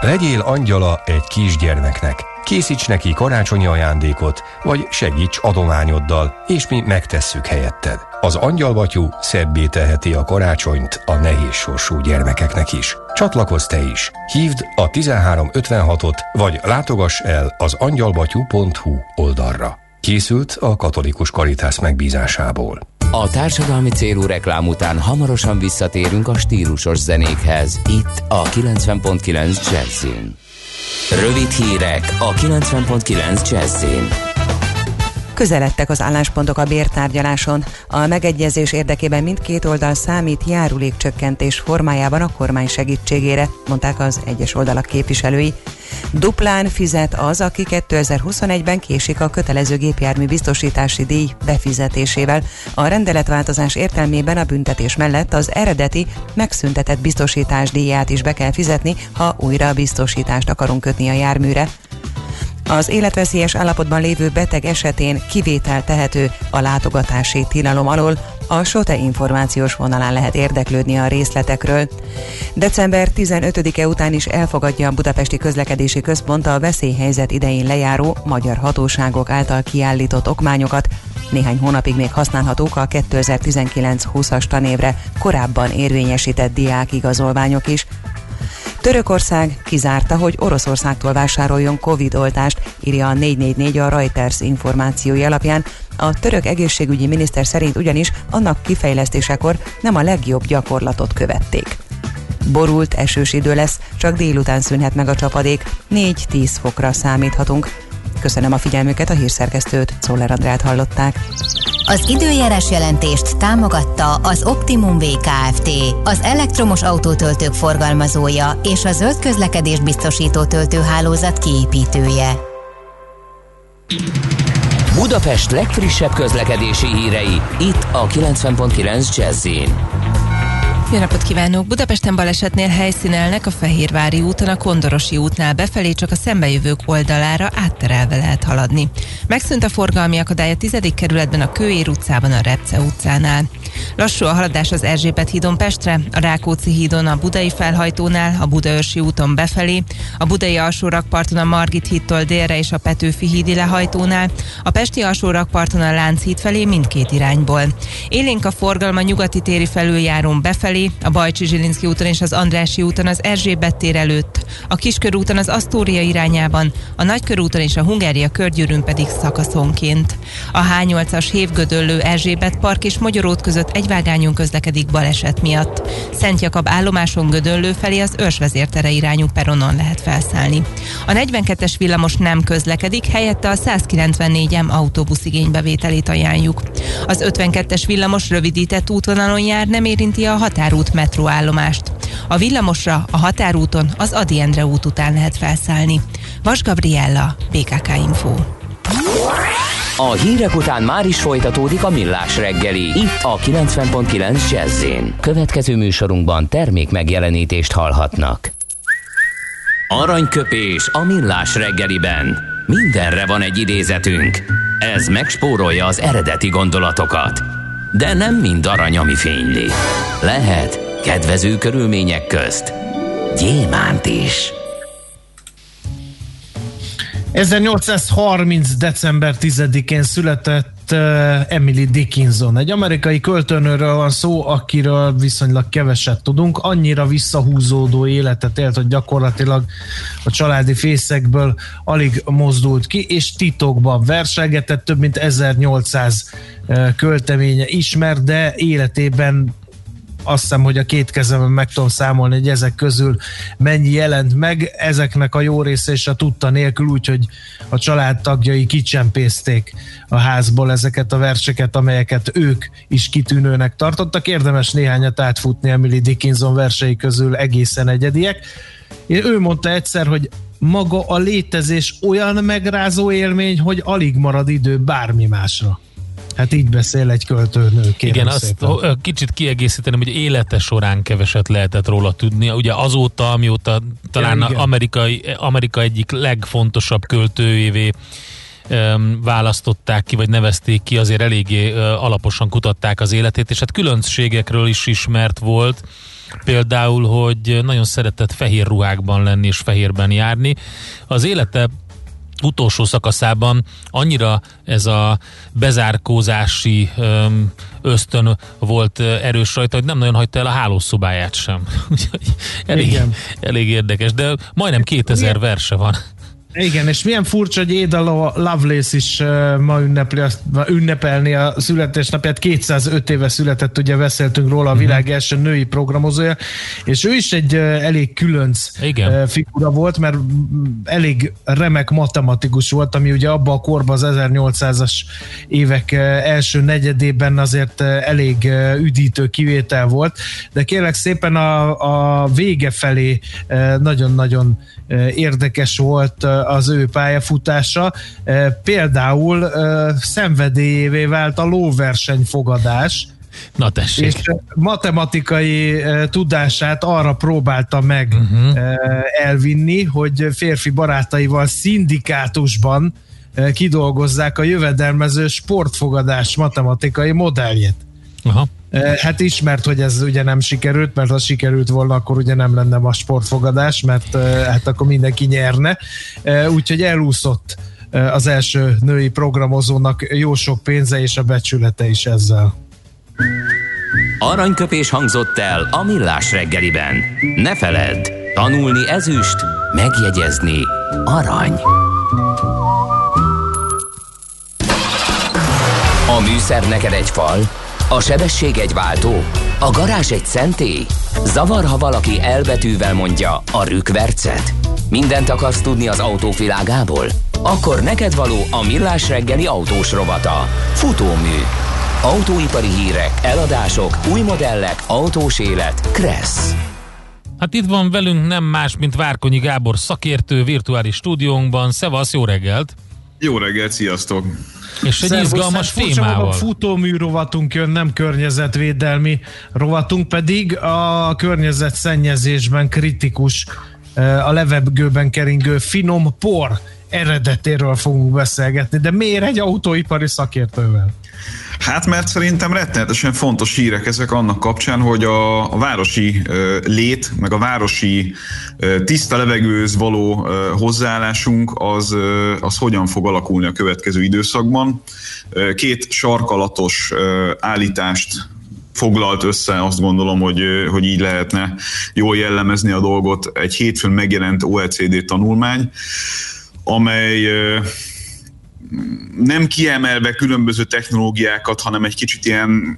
Legyél angyala egy kisgyermeknek. Készíts neki karácsonyi ajándékot, vagy segíts adományoddal, és mi megtesszük helyetted. Az angyalbatyú szebbé teheti a karácsonyt a nehéz sorsú gyermekeknek is. Csatlakozz te is! Hívd a 1356-ot, vagy látogass el az angyalbatyú.hu oldalra. Készült a katolikus karitász megbízásából. A társadalmi célú reklám után hamarosan visszatérünk a stílusos zenékhez. Itt a 90.9 Jazzin. Rövid hírek a 90.9 Jazzin. Közeledtek az álláspontok a bértárgyaláson. A megegyezés érdekében mindkét oldal számít járulékcsökkentés formájában a kormány segítségére, mondták az egyes oldalak képviselői. Duplán fizet az, aki 2021-ben késik a kötelező gépjármű biztosítási díj befizetésével. A rendeletváltozás értelmében a büntetés mellett az eredeti megszüntetett biztosítás díját is be kell fizetni, ha újra biztosítást akarunk kötni a járműre. Az életveszélyes állapotban lévő beteg esetén kivétel tehető a látogatási tilalom alól, a SOTE információs vonalán lehet érdeklődni a részletekről. December 15-e után is elfogadja a Budapesti Közlekedési Központ a veszélyhelyzet idején lejáró magyar hatóságok által kiállított okmányokat. Néhány hónapig még használhatók a 2019-20-as tanévre korábban érvényesített diákigazolványok is. Törökország kizárta, hogy Oroszországtól vásároljon Covid oltást, írja a 444 a Reuters információi alapján. A török egészségügyi miniszter szerint ugyanis annak kifejlesztésekor nem a legjobb gyakorlatot követték. Borult, esős idő lesz, csak délután szűnhet meg a csapadék, 4-10 fokra számíthatunk. Köszönöm a figyelmüket, a hírszerkesztőt, Szoller Andrát hallották. Az időjárás jelentést támogatta az Optimum VKFT, az elektromos autótöltők forgalmazója és a zöld közlekedés biztosító töltőhálózat kiépítője. Budapest legfrissebb közlekedési hírei, itt a 90.9 jazz jó napot kívánok! Budapesten balesetnél helyszínelnek a Fehérvári úton, a Kondorosi útnál befelé csak a szembejövők oldalára átterelve lehet haladni. Megszűnt a forgalmi akadály a 10. kerületben a Kőér utcában, a Repce utcánál. Lassú a haladás az Erzsébet hídon Pestre, a Rákóczi hídon a Budai felhajtónál, a Budaörsi úton befelé, a Budai alsórakparton a Margit hídtól délre és a Petőfi hídi lehajtónál, a Pesti alsórakparton a Lánchíd felé mindkét irányból. Élénk a forgalma nyugati téri felüljárón befelé, a Bajcsi Zsilinszki úton és az Andrási úton az Erzsébet tér előtt, a Kiskörúton az Asztória irányában, a Nagykörúton és a Hungária körgyűrűn pedig szakaszonként. A H8-as Hévgödöllő Erzsébet Park és Magyarót között egy vágányon közlekedik baleset miatt. Szent Jakab állomáson Gödöllő felé az őrsvezértere irányú peronon lehet felszállni. A 42-es villamos nem közlekedik, helyette a 194M autóbusz igénybevételét ajánljuk. Az 52-es villamos rövidített útvonalon jár, nem érinti a határút metróállomást. A villamosra a határúton az Adi Endre út után lehet felszállni. Vas Gabriella, BKK Info. A hírek után már is folytatódik a millás reggeli, itt a 90.9 jazz Következő műsorunkban termék megjelenítést hallhatnak. Aranyköpés a millás reggeliben. Mindenre van egy idézetünk. Ez megspórolja az eredeti gondolatokat. De nem mind arany, ami fényli. Lehet kedvező körülmények közt gyémánt is. 1830. december 10-én született Emily Dickinson. Egy amerikai költőnőről van szó, akiről viszonylag keveset tudunk. Annyira visszahúzódó életet élt, hogy gyakorlatilag a családi fészekből alig mozdult ki, és titokban verselgetett, több mint 1800 költeménye ismer, de életében azt hiszem, hogy a két kezemben meg tudom számolni, hogy ezek közül mennyi jelent meg. Ezeknek a jó része is a tudta nélkül, úgyhogy a családtagjai kicsempészték a házból ezeket a verseket, amelyeket ők is kitűnőnek tartottak. Érdemes néhányat átfutni Emily Dickinson versei közül egészen egyediek. Én ő mondta egyszer, hogy maga a létezés olyan megrázó élmény, hogy alig marad idő bármi másra. Hát így beszél egy költőnő. Igen, azt szépen. kicsit kiegészíteném, hogy élete során keveset lehetett róla tudni. Ugye azóta, amióta talán ja, Amerikai, Amerika egyik legfontosabb költőjévé választották ki, vagy nevezték ki, azért eléggé alaposan kutatták az életét, és hát különbségekről is ismert volt, például, hogy nagyon szeretett fehér ruhákban lenni és fehérben járni. Az élete utolsó szakaszában annyira ez a bezárkózási ösztön volt erős rajta, hogy nem nagyon hagyta el a hálószobáját sem. Elég, Igen. elég érdekes, de majdnem 2000 Igen. verse van. Igen, és milyen furcsa, hogy Ada Lovelace is ma ünnepli, ma ünnepelni a születésnapját. 205 éve született, ugye beszéltünk róla a világ uh-huh. első női programozója, és ő is egy elég különc Igen. Figura volt, mert elég remek matematikus volt, ami ugye abban a korban az 1800-as évek első negyedében azért elég üdítő kivétel volt, de kérlek szépen a, a vége felé nagyon-nagyon érdekes volt az ő pályafutása. Például szenvedélyévé vált a lóversenyfogadás, Na tessék. És matematikai tudását arra próbálta meg uh-huh. elvinni, hogy férfi barátaival szindikátusban kidolgozzák a jövedelmező sportfogadás matematikai modelljét. Aha. Hát ismert, hogy ez ugye nem sikerült, mert ha sikerült volna, akkor ugye nem lenne ma sportfogadás, mert hát akkor mindenki nyerne. Úgyhogy elúszott az első női programozónak jó sok pénze és a becsülete is ezzel. Aranyköpés hangzott el a millás reggeliben. Ne feledd, tanulni ezüst, megjegyezni arany. A műszer neked egy fal, a sebesség egy váltó? A garázs egy szentély? Zavar, ha valaki elbetűvel mondja a rükvercet? Mindent akarsz tudni az autóvilágából? Akkor neked való a millás reggeli autós rovata. Futómű. Autóipari hírek, eladások, új modellek, autós élet. Kressz. Hát itt van velünk nem más, mint Várkonyi Gábor szakértő virtuális stúdiónkban. Szevasz, jó reggelt! Jó reggelt, sziasztok! És egy Szervusz, izgalmas témával. Futómű rovatunk jön, nem környezetvédelmi rovatunk, pedig a környezetszennyezésben kritikus, eh, a levegőben keringő finom por eredetéről fogunk beszélgetni. De miért egy autóipari szakértővel? Hát mert szerintem rettenetesen fontos hírek ezek annak kapcsán, hogy a, a városi ö, lét, meg a városi ö, tiszta levegőhöz való ö, hozzáállásunk az, ö, az hogyan fog alakulni a következő időszakban. Két sarkalatos ö, állítást foglalt össze, azt gondolom, hogy, hogy így lehetne jól jellemezni a dolgot. Egy hétfőn megjelent OECD tanulmány, amely nem kiemelve különböző technológiákat, hanem egy kicsit ilyen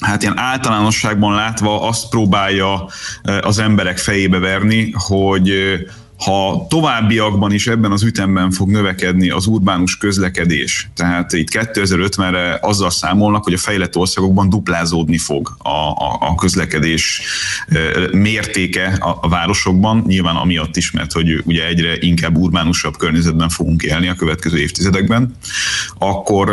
hát ilyen általánosságban látva azt próbálja eh, az emberek fejébe verni, hogy eh, ha továbbiakban is ebben az ütemben fog növekedni az urbánus közlekedés, tehát itt 2050-re azzal számolnak, hogy a fejlett országokban duplázódni fog a, a, a közlekedés mértéke a, a városokban, nyilván amiatt is, mert hogy ugye egyre inkább urbánusabb környezetben fogunk élni a következő évtizedekben, akkor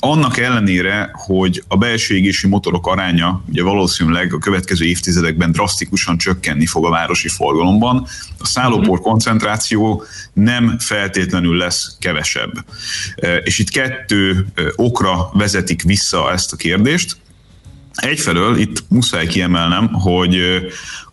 annak ellenére, hogy a belső égési motorok aránya ugye valószínűleg a következő évtizedekben drasztikusan csökkenni fog a városi forgalomban, a szállópor koncentráció nem feltétlenül lesz kevesebb. És itt kettő okra vezetik vissza ezt a kérdést. Egyfelől itt muszáj kiemelnem, hogy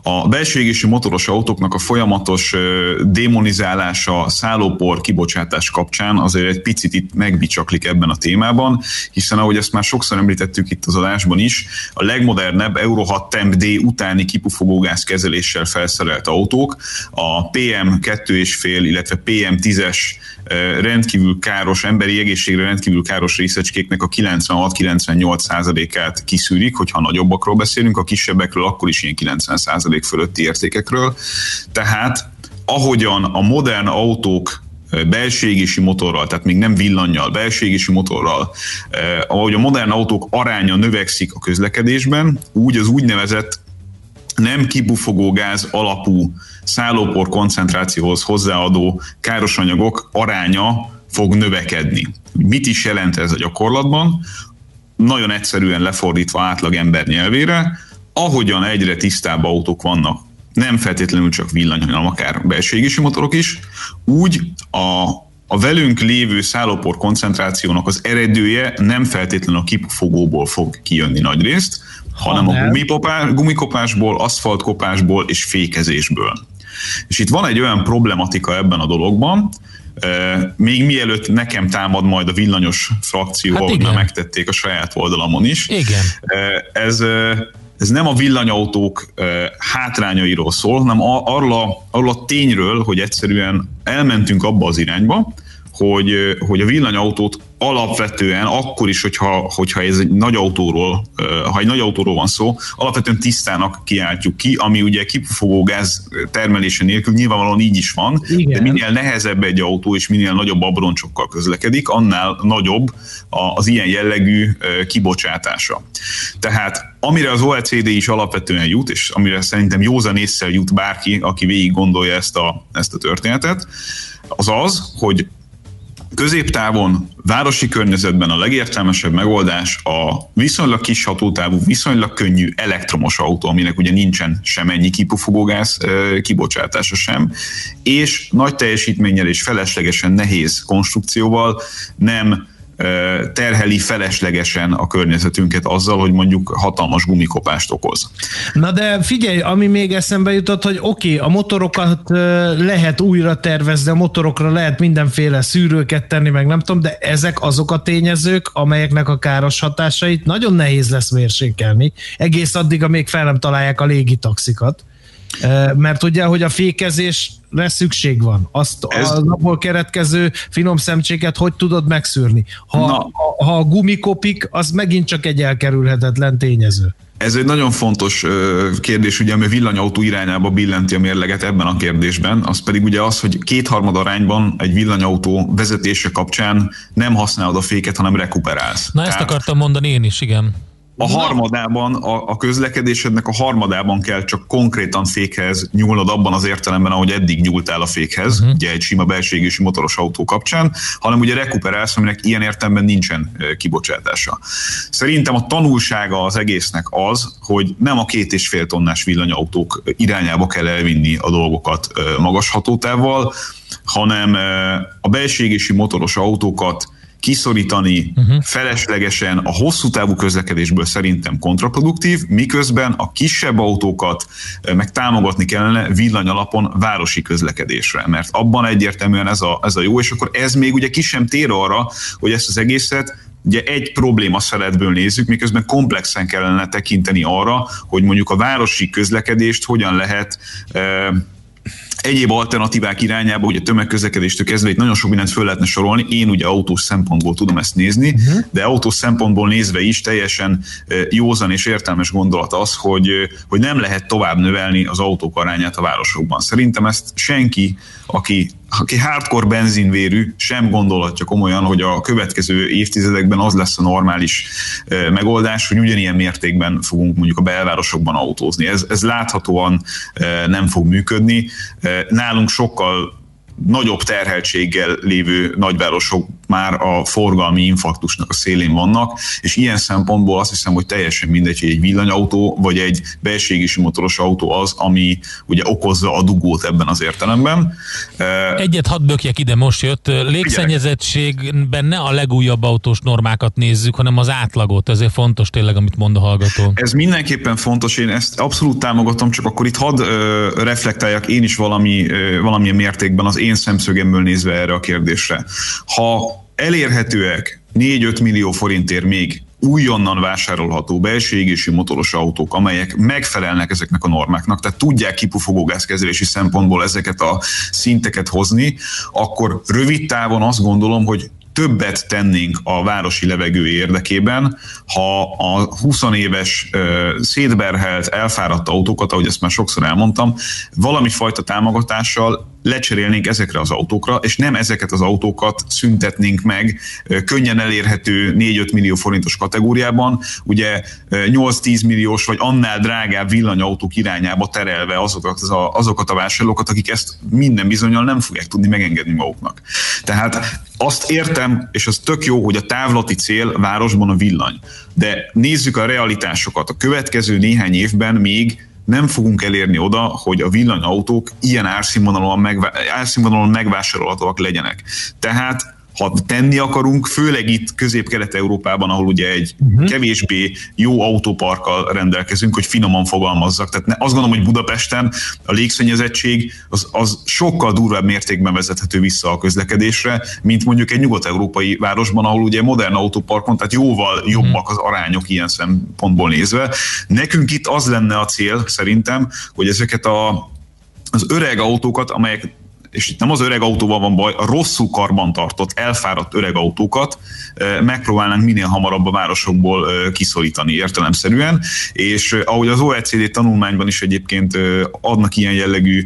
a belső égési motoros autóknak a folyamatos démonizálása szállópor kibocsátás kapcsán azért egy picit itt megbicsaklik ebben a témában, hiszen ahogy ezt már sokszor említettük itt az adásban is, a legmodernebb Euro 6 Temp D utáni kipufogógáz kezeléssel felszerelt autók, a PM2,5, illetve PM10-es ö, rendkívül káros, emberi egészségre rendkívül káros részecskéknek a 96-98%-át kiszűrik, hogyha nagyobbakról beszélünk, a kisebbekről akkor is ilyen 90% fölötti értékekről. Tehát ahogyan a modern autók ö, belső égési motorral, tehát még nem villannyal, belső égési motorral, eh, ahogy a modern autók aránya növekszik a közlekedésben, úgy az úgynevezett nem kibufogó gáz alapú szállópor koncentrációhoz hozzáadó káros anyagok aránya fog növekedni. Mit is jelent ez a gyakorlatban? Nagyon egyszerűen lefordítva átlag ember nyelvére, ahogyan egyre tisztább autók vannak, nem feltétlenül csak villany, hanem akár belső égési motorok is, úgy a a velünk lévő szállópor koncentrációnak az eredője nem feltétlenül a kipufogóból fog kijönni nagy részt, hanem a nem. gumipopá- gumikopásból, aszfaltkopásból és fékezésből. És itt van egy olyan problematika ebben a dologban, még mielőtt nekem támad majd a villanyos frakció, Hát már megtették a saját oldalamon is. Igen. Ez, ez nem a villanyautók hátrányairól szól, hanem arról a, arról a tényről, hogy egyszerűen elmentünk abba az irányba, hogy, hogy a villanyautót alapvetően akkor is, hogyha, hogyha ez egy nagy autóról, ha egy nagy autóról van szó, alapvetően tisztának kiáltjuk ki, ami ugye kipufogó gáz termelése nélkül nyilvánvalóan így is van, Igen. de minél nehezebb egy autó, és minél nagyobb abroncsokkal közlekedik, annál nagyobb az ilyen jellegű kibocsátása. Tehát amire az OECD is alapvetően jut, és amire szerintem józan észre jut bárki, aki végig gondolja ezt a, ezt a történetet, az az, hogy középtávon, városi környezetben a legértelmesebb megoldás a viszonylag kis hatótávú, viszonylag könnyű elektromos autó, aminek ugye nincsen semennyi kipufogógáz kibocsátása sem, és nagy teljesítménnyel és feleslegesen nehéz konstrukcióval nem terheli feleslegesen a környezetünket azzal, hogy mondjuk hatalmas gumikopást okoz. Na de figyelj, ami még eszembe jutott, hogy oké, okay, a motorokat lehet újra tervezni, a motorokra lehet mindenféle szűrőket tenni, meg nem tudom, de ezek azok a tényezők, amelyeknek a káros hatásait nagyon nehéz lesz mérsékelni, egész addig, amíg fel nem találják a légitaxikat. Mert ugye, hogy a fékezésre szükség van. Azt Ez... az abból keretkező finom szemcséket hogy tudod megszűrni? Ha, ha, ha a gumikopik, az megint csak egy elkerülhetetlen tényező. Ez egy nagyon fontos kérdés, ugye, ami villanyautó irányába billenti a mérleget ebben a kérdésben, az pedig ugye az, hogy kétharmad arányban egy villanyautó vezetése kapcsán nem használod a féket, hanem rekuperálsz. Na ezt Tehát... akartam mondani én is, igen a harmadában, a, a közlekedésednek a harmadában kell csak konkrétan fékhez nyúlnod abban az értelemben, ahogy eddig nyúltál a fékhez, uh-huh. ugye egy sima belségési motoros autó kapcsán, hanem ugye rekuperálsz, aminek ilyen értelemben nincsen kibocsátása. Szerintem a tanulsága az egésznek az, hogy nem a két és fél tonnás villanyautók irányába kell elvinni a dolgokat magas hatótávval, hanem a belségési motoros autókat kiszorítani uh-huh. feleslegesen a hosszú távú közlekedésből szerintem kontraproduktív, miközben a kisebb autókat meg támogatni kellene villanyalapon városi közlekedésre, mert abban egyértelműen ez a, ez a jó, és akkor ez még ugye ki sem tér arra, hogy ezt az egészet ugye egy probléma szeletből nézzük, miközben komplexen kellene tekinteni arra, hogy mondjuk a városi közlekedést hogyan lehet egyéb alternatívák irányába, ugye tömegközlekedéstől kezdve itt nagyon sok mindent föl lehetne sorolni. Én ugye autós szempontból tudom ezt nézni, uh-huh. de autós szempontból nézve is teljesen józan és értelmes gondolat az, hogy, hogy nem lehet tovább növelni az autók arányát a városokban. Szerintem ezt senki, aki aki hardcore benzinvérű, sem gondolhatja komolyan, hogy a következő évtizedekben az lesz a normális megoldás, hogy ugyanilyen mértékben fogunk mondjuk a belvárosokban autózni. Ez, ez láthatóan nem fog működni. Nálunk sokkal nagyobb terheltséggel lévő nagyvárosok már a forgalmi infarktusnak a szélén vannak, és ilyen szempontból azt hiszem, hogy teljesen mindegy, hogy egy villanyautó vagy egy belségési motoros autó az, ami ugye okozza a dugót ebben az értelemben. Egyet hadd bökjek ide, most jött. Légszennyezettségben ne a legújabb autós normákat nézzük, hanem az átlagot. Ezért fontos tényleg, amit mond a hallgató. Ez mindenképpen fontos, én ezt abszolút támogatom, csak akkor itt hadd ö, reflektáljak én is valami, ö, valamilyen mértékben az én szemszögemből nézve erre a kérdésre. Ha elérhetőek 4-5 millió forintért még újonnan vásárolható belső égési motoros autók, amelyek megfelelnek ezeknek a normáknak, tehát tudják kipufogógázkezelési szempontból ezeket a szinteket hozni, akkor rövid távon azt gondolom, hogy többet tennénk a városi levegő érdekében, ha a 20 éves szétberhelt, elfáradt autókat, ahogy ezt már sokszor elmondtam, valami fajta támogatással lecserélnénk ezekre az autókra, és nem ezeket az autókat szüntetnénk meg könnyen elérhető 4-5 millió forintos kategóriában, ugye 8-10 milliós vagy annál drágább villanyautók irányába terelve azokat, a, azokat a vásárlókat, akik ezt minden bizonyal nem fogják tudni megengedni maguknak. Tehát azt értem, és az tök jó, hogy a távlati cél városban a villany. De nézzük a realitásokat. A következő néhány évben még nem fogunk elérni oda, hogy a villanyautók ilyen árszínvonalon, megvá- árszínvonalon megvásárolhatóak legyenek. Tehát ha tenni akarunk, főleg itt közép-kelet-európában, ahol ugye egy uh-huh. kevésbé jó autóparkkal rendelkezünk, hogy finoman fogalmazzak. Tehát ne, azt gondolom, hogy Budapesten a légszennyezettség az, az sokkal durvább mértékben vezethető vissza a közlekedésre, mint mondjuk egy nyugat-európai városban, ahol ugye modern autóparkon, tehát jóval jobbak az arányok ilyen szempontból nézve. Nekünk itt az lenne a cél szerintem, hogy ezeket a az öreg autókat, amelyek és itt nem az öreg autóval van baj, a rosszul karbantartott, elfáradt öreg autókat megpróbálnánk minél hamarabb a városokból kiszorítani értelemszerűen, és ahogy az OECD tanulmányban is egyébként adnak ilyen jellegű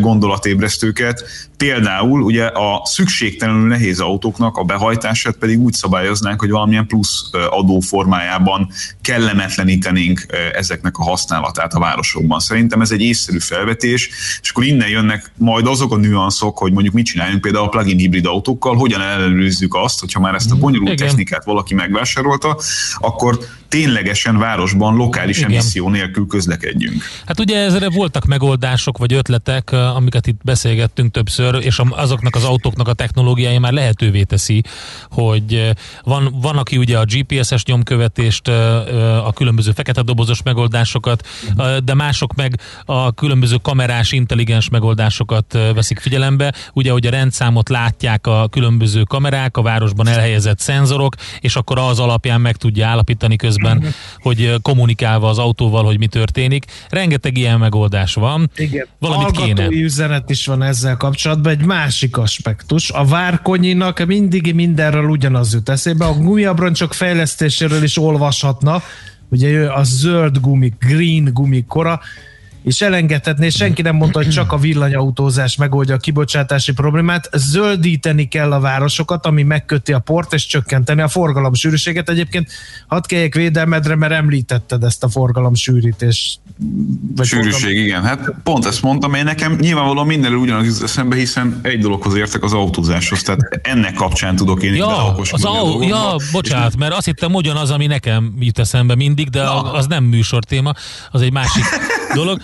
gondolatébresztőket, például ugye a szükségtelenül nehéz autóknak a behajtását pedig úgy szabályoznánk, hogy valamilyen plusz adó formájában kellemetlenítenénk ezeknek a használatát a városokban. Szerintem ez egy észszerű felvetés, és akkor innen jönnek majd azok a nüanszok, hogy mondjuk mit csináljunk például a plug-in hibrid autókkal, hogyan ellenőrizzük azt, hogyha már ezt a bonyolult bonyolult Igen. technikát valaki megvásárolta, akkor ténylegesen városban lokális Igen. emisszió nélkül közlekedjünk. Hát ugye ezre voltak megoldások vagy ötletek, amiket itt beszélgettünk többször, és azoknak az autóknak a technológiája már lehetővé teszi, hogy ö, van, van aki ugye a GPS-es nyomkövetést, ö, a különböző fekete dobozos megoldásokat, ö, de mások meg a különböző kamerás, intelligens megoldásokat veszik figyelembe. Ugye, hogy a rendszámot látják a különböző kamerák, a városban elhelyezett szenzorok, és akkor az alapján meg tudja állapítani közben, hogy ö, kommunikálva az autóval, hogy mi történik. Rengeteg ilyen megoldás van. Igen. Valamit Hallgatói kéne. üzenet is van ezzel kapcsolatban, egy másik aspektus. A Várkonyinak mindig mindenről ugyanaz jut eszébe. A gumiabroncsok fejlesztéséről is olvashatna, ugye a zöld gumi, green gumi kora, és elengedhetné, senki nem mondta, hogy csak a villanyautózás megoldja a kibocsátási problémát, zöldíteni kell a városokat, ami megköti a port, és csökkenteni a forgalomsűrűséget. Egyébként hadd kelljek védelmedre, mert említetted ezt a forgalomsűrítés. vagy Sűrűség, igen. Hát pont ezt mondtam, én nekem nyilvánvalóan mindenről ugyanaz eszembe, hiszen egy dologhoz értek az autózáshoz, tehát ennek kapcsán tudok én Ja, az beleokoskodni a au, ja, bocsánat, mert azt hittem ugyanaz, ami nekem jut eszembe mindig, de az nem műsor téma, az egy másik dolog.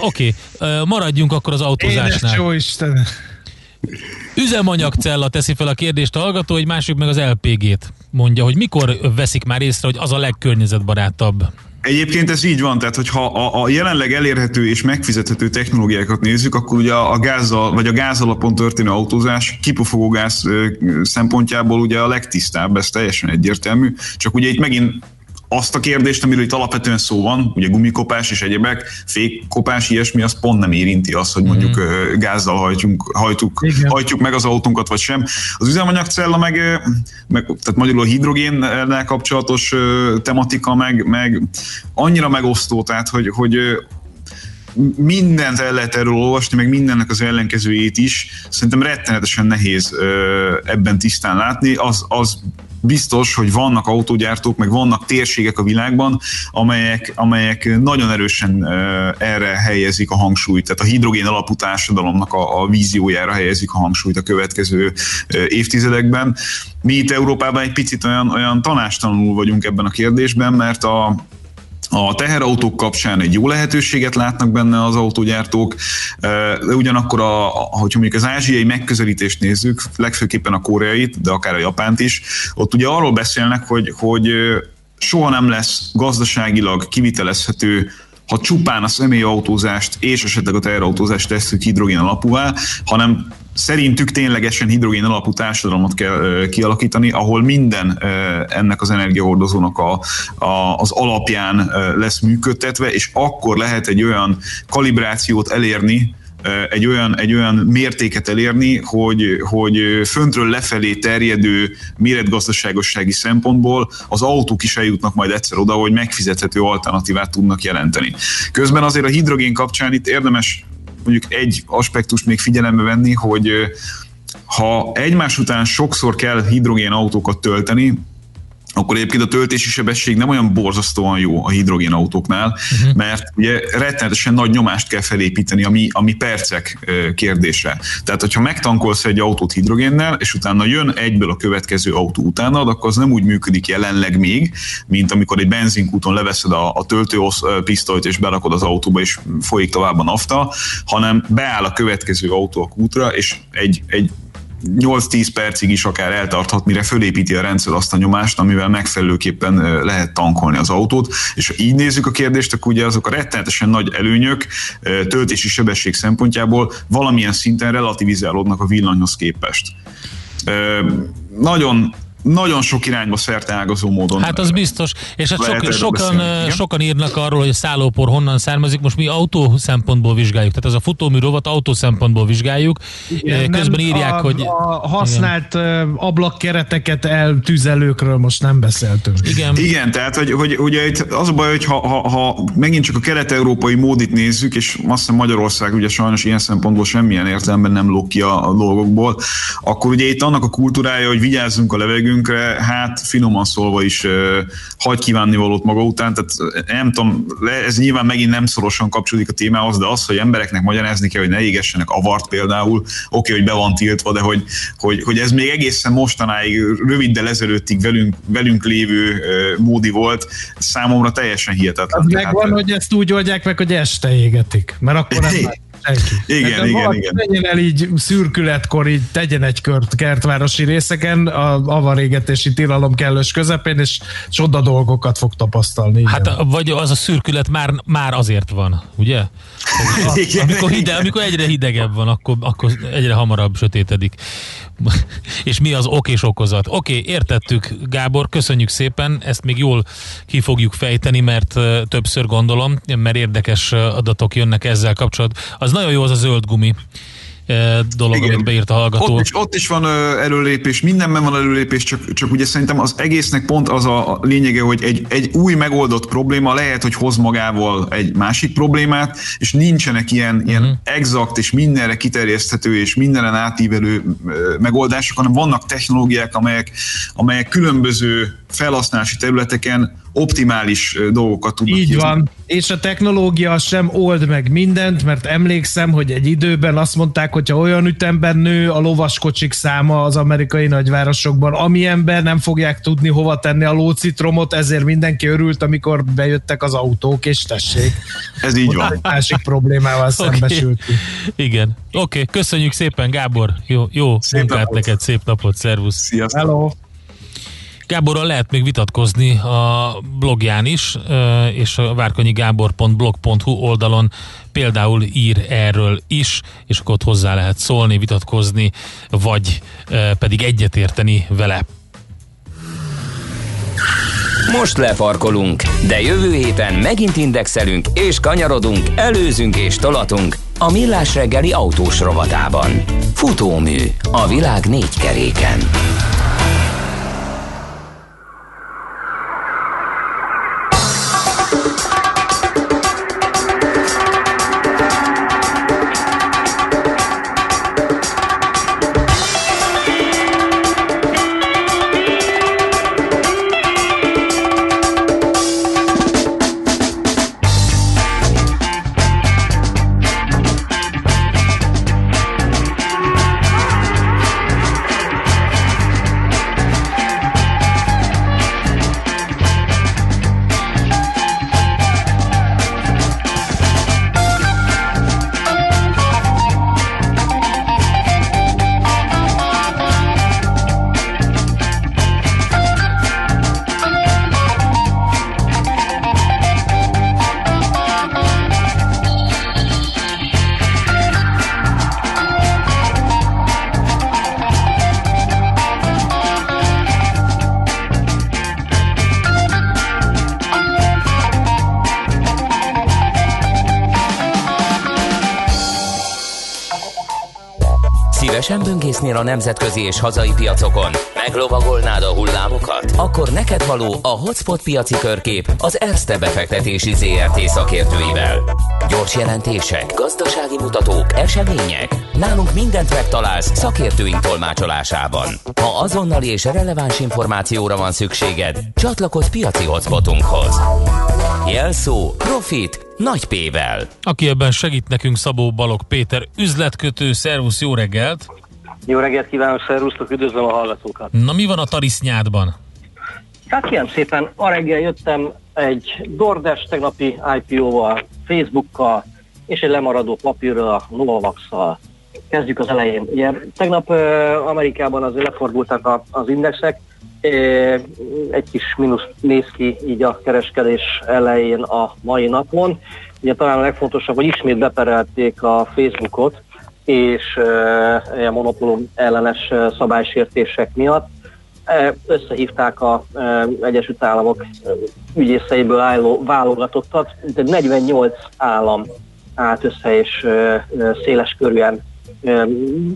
Oké, okay. maradjunk akkor az Édes autózásnál. jó Isten! Üzemanyagcella teszi fel a kérdést a hallgató, hogy másik meg az LPG-t mondja, hogy mikor veszik már észre, hogy az a legkörnyezetbarátabb. Egyébként ez így van, tehát hogyha a, a jelenleg elérhető és megfizethető technológiákat nézzük, akkor ugye a gázzal, vagy a gáz alapon történő autózás kipufogó gáz ö, szempontjából ugye a legtisztább, ez teljesen egyértelmű, csak ugye itt megint azt a kérdést, amiről itt alapvetően szó van, ugye gumikopás és egyebek, fékkopás, ilyesmi, az pont nem érinti azt, hogy mondjuk mm. gázzal hajtjuk, hajtjuk, hajtjuk meg az autónkat, vagy sem. Az üzemanyagcella meg, meg tehát magyarul a hidrogénnel kapcsolatos tematika meg, meg annyira megosztó, tehát hogy, hogy mindent el lehet erről olvasni, meg mindennek az ellenkezőjét is. Szerintem rettenetesen nehéz ebben tisztán látni. Az, az biztos, hogy vannak autógyártók, meg vannak térségek a világban, amelyek, amelyek nagyon erősen erre helyezik a hangsúlyt, tehát a hidrogén alapú társadalomnak a, a víziójára helyezik a hangsúlyt a következő évtizedekben. Mi itt Európában egy picit olyan, olyan tanástalanul vagyunk ebben a kérdésben, mert a, a teherautók kapcsán egy jó lehetőséget látnak benne az autógyártók, de ugyanakkor, a, hogyha mondjuk az ázsiai megközelítést nézzük, legfőképpen a koreait, de akár a japánt is, ott ugye arról beszélnek, hogy, hogy soha nem lesz gazdaságilag kivitelezhető ha csupán a személyautózást és esetleg a teherautózást tesszük hidrogén alapúvá, hanem szerintük ténylegesen hidrogén alapú társadalmat kell kialakítani, ahol minden ennek az energiahordozónak a, a, az alapján lesz működtetve, és akkor lehet egy olyan kalibrációt elérni, egy olyan, egy olyan mértéket elérni, hogy, hogy föntről lefelé terjedő méretgazdaságossági szempontból az autók is eljutnak majd egyszer oda, hogy megfizethető alternatívát tudnak jelenteni. Közben azért a hidrogén kapcsán itt érdemes mondjuk egy aspektust még figyelembe venni, hogy ha egymás után sokszor kell hidrogén autókat tölteni, akkor egyébként a töltési sebesség nem olyan borzasztóan jó a hidrogén autóknál, uh-huh. mert ugye rettenetesen nagy nyomást kell felépíteni, ami, ami percek kérdése. Tehát, hogyha megtankolsz egy autót hidrogénnel, és utána jön egyből a következő autó utána, akkor az nem úgy működik jelenleg még, mint amikor egy benzinkúton leveszed a, a töltőpisztolyt, és berakod az autóba, és folyik tovább a nafta, hanem beáll a következő autó a kútra, és egy, egy 8-10 percig is akár eltarthat, mire fölépíti a rendszer azt a nyomást, amivel megfelelőképpen lehet tankolni az autót. És ha így nézzük a kérdést, akkor ugye azok a rettenetesen nagy előnyök töltési sebesség szempontjából valamilyen szinten relativizálódnak a villanyhoz képest. Nagyon nagyon sok irányba szerteágazó módon. Hát az biztos, és hát sok, sokan, beszélni. Sokan írnak arról, hogy a szállópor honnan származik, most mi autó szempontból vizsgáljuk, tehát ez a futómű rovat autó szempontból vizsgáljuk, Igen, közben nem írják, a, hogy... A használt igen. ablakkereteket eltüzelőkről most nem beszéltünk. Igen. Igen, tehát hogy, hogy ugye itt az a baj, hogy ha, ha, ha megint csak a kelet-európai módit nézzük, és azt hiszem Magyarország ugye sajnos ilyen szempontból semmilyen értelemben nem lóg ki a, a dolgokból, akkor ugye itt annak a kultúrája, hogy vigyázzunk a levegőnkre, hát finoman szólva is uh, hagy kívánni valót maga után, tehát eh, nem tudom, ez nyilván megint nem szorosan kapcsolódik a témához, de az, hogy embereknek magyarázni kell, hogy ne égessenek avart például, oké, hogy be van tiltva, de hogy, hogy, hogy ez még egészen mostanáig, röviddel ezelőttig velünk, velünk lévő uh, módi volt, számomra teljesen hihetetlen. Az megvan, hogy ezt úgy oldják meg, hogy este égetik, mert akkor nem. Igen, Nekem igen, igen. Menjen el így szürkületkor, így tegyen egy kört kertvárosi részeken, a avarégetési tilalom kellős közepén, és csoda dolgokat fog tapasztalni. Igen. Hát vagy az a szürkület már, már azért van, ugye? Igen, amikor, hide, igen. amikor egyre hidegebb van, akkor, akkor egyre hamarabb sötétedik. És mi az ok és okozat? Oké, értettük, Gábor, köszönjük szépen, ezt még jól ki fogjuk fejteni, mert többször gondolom, mert érdekes adatok jönnek ezzel kapcsolatban. Az nagyon jó az a zöld gumi dolog, amit beírt a hallgató. Ott is, ott is van előlépés, mindenben van előlépés, csak, csak ugye szerintem az egésznek pont az a lényege, hogy egy, egy új megoldott probléma lehet, hogy hoz magával egy másik problémát, és nincsenek ilyen, ilyen Mhm. exakt és mindenre kiterjeszthető és mindenen átívelő megoldások, hanem vannak technológiák, amelyek, amelyek különböző felhasználási területeken optimális dolgokat tudnak Így kihozni. van. És a technológia sem old meg mindent, mert emlékszem, hogy egy időben azt mondták, hogyha olyan ütemben nő a lovaskocsik száma az amerikai nagyvárosokban, ami ember nem fogják tudni hova tenni a lócitromot, ezért mindenki örült, amikor bejöttek az autók, és tessék. Ez így van. egy Másik problémával Oké. szembesültünk. Igen. Oké, okay, köszönjük szépen, Gábor. Jó, jó szép munkát napot. neked, szép napot, szervusz. Sziasztok. Hello. Gáborral lehet még vitatkozni a blogján is, és a várkonyigábor.blog.hu oldalon például ír erről is, és akkor ott hozzá lehet szólni, vitatkozni, vagy pedig egyetérteni vele. Most lefarkolunk, de jövő héten megint indexelünk és kanyarodunk, előzünk és tolatunk a Millás reggeli autós rovatában. Futómű a világ négy keréken. A nemzetközi és hazai piacokon? Meglovagolnád a hullámokat? Akkor neked való a Hotspot piaci körkép az Erste befektetési ZRT szakértőivel. Gyors jelentések, gazdasági mutatók, események. Nálunk mindent megtalálsz szakértőink tolmácsolásában. Ha azonnali és releváns információra van szükséged, csatlakozz piaci hotspotunkhoz. Jelszó Profit nagy P-vel. Aki ebben segít nekünk Szabó Balog Péter, üzletkötő, szervusz, jó reggelt! Jó reggelt kívánok, szervusztok, üdvözlöm a hallgatókat. Na mi van a tarisznyádban? Hát kérem szépen, a reggel jöttem egy DoorDash tegnapi IPO-val, Facebookkal és egy lemaradó papírral, a Novavax-szal. Kezdjük az elején. Ugye, tegnap uh, Amerikában azért lefordultak a, az indexek, uh, egy kis mínusz néz ki így a kereskedés elején a mai napon. Ugye talán a legfontosabb, hogy ismét beperelték a Facebookot, és a monopólum ellenes szabálysértések miatt. Uh, összehívták a uh, Egyesült Államok ügyészeiből álló válogatottat, de 48 állam állt össze, és uh, széles körűen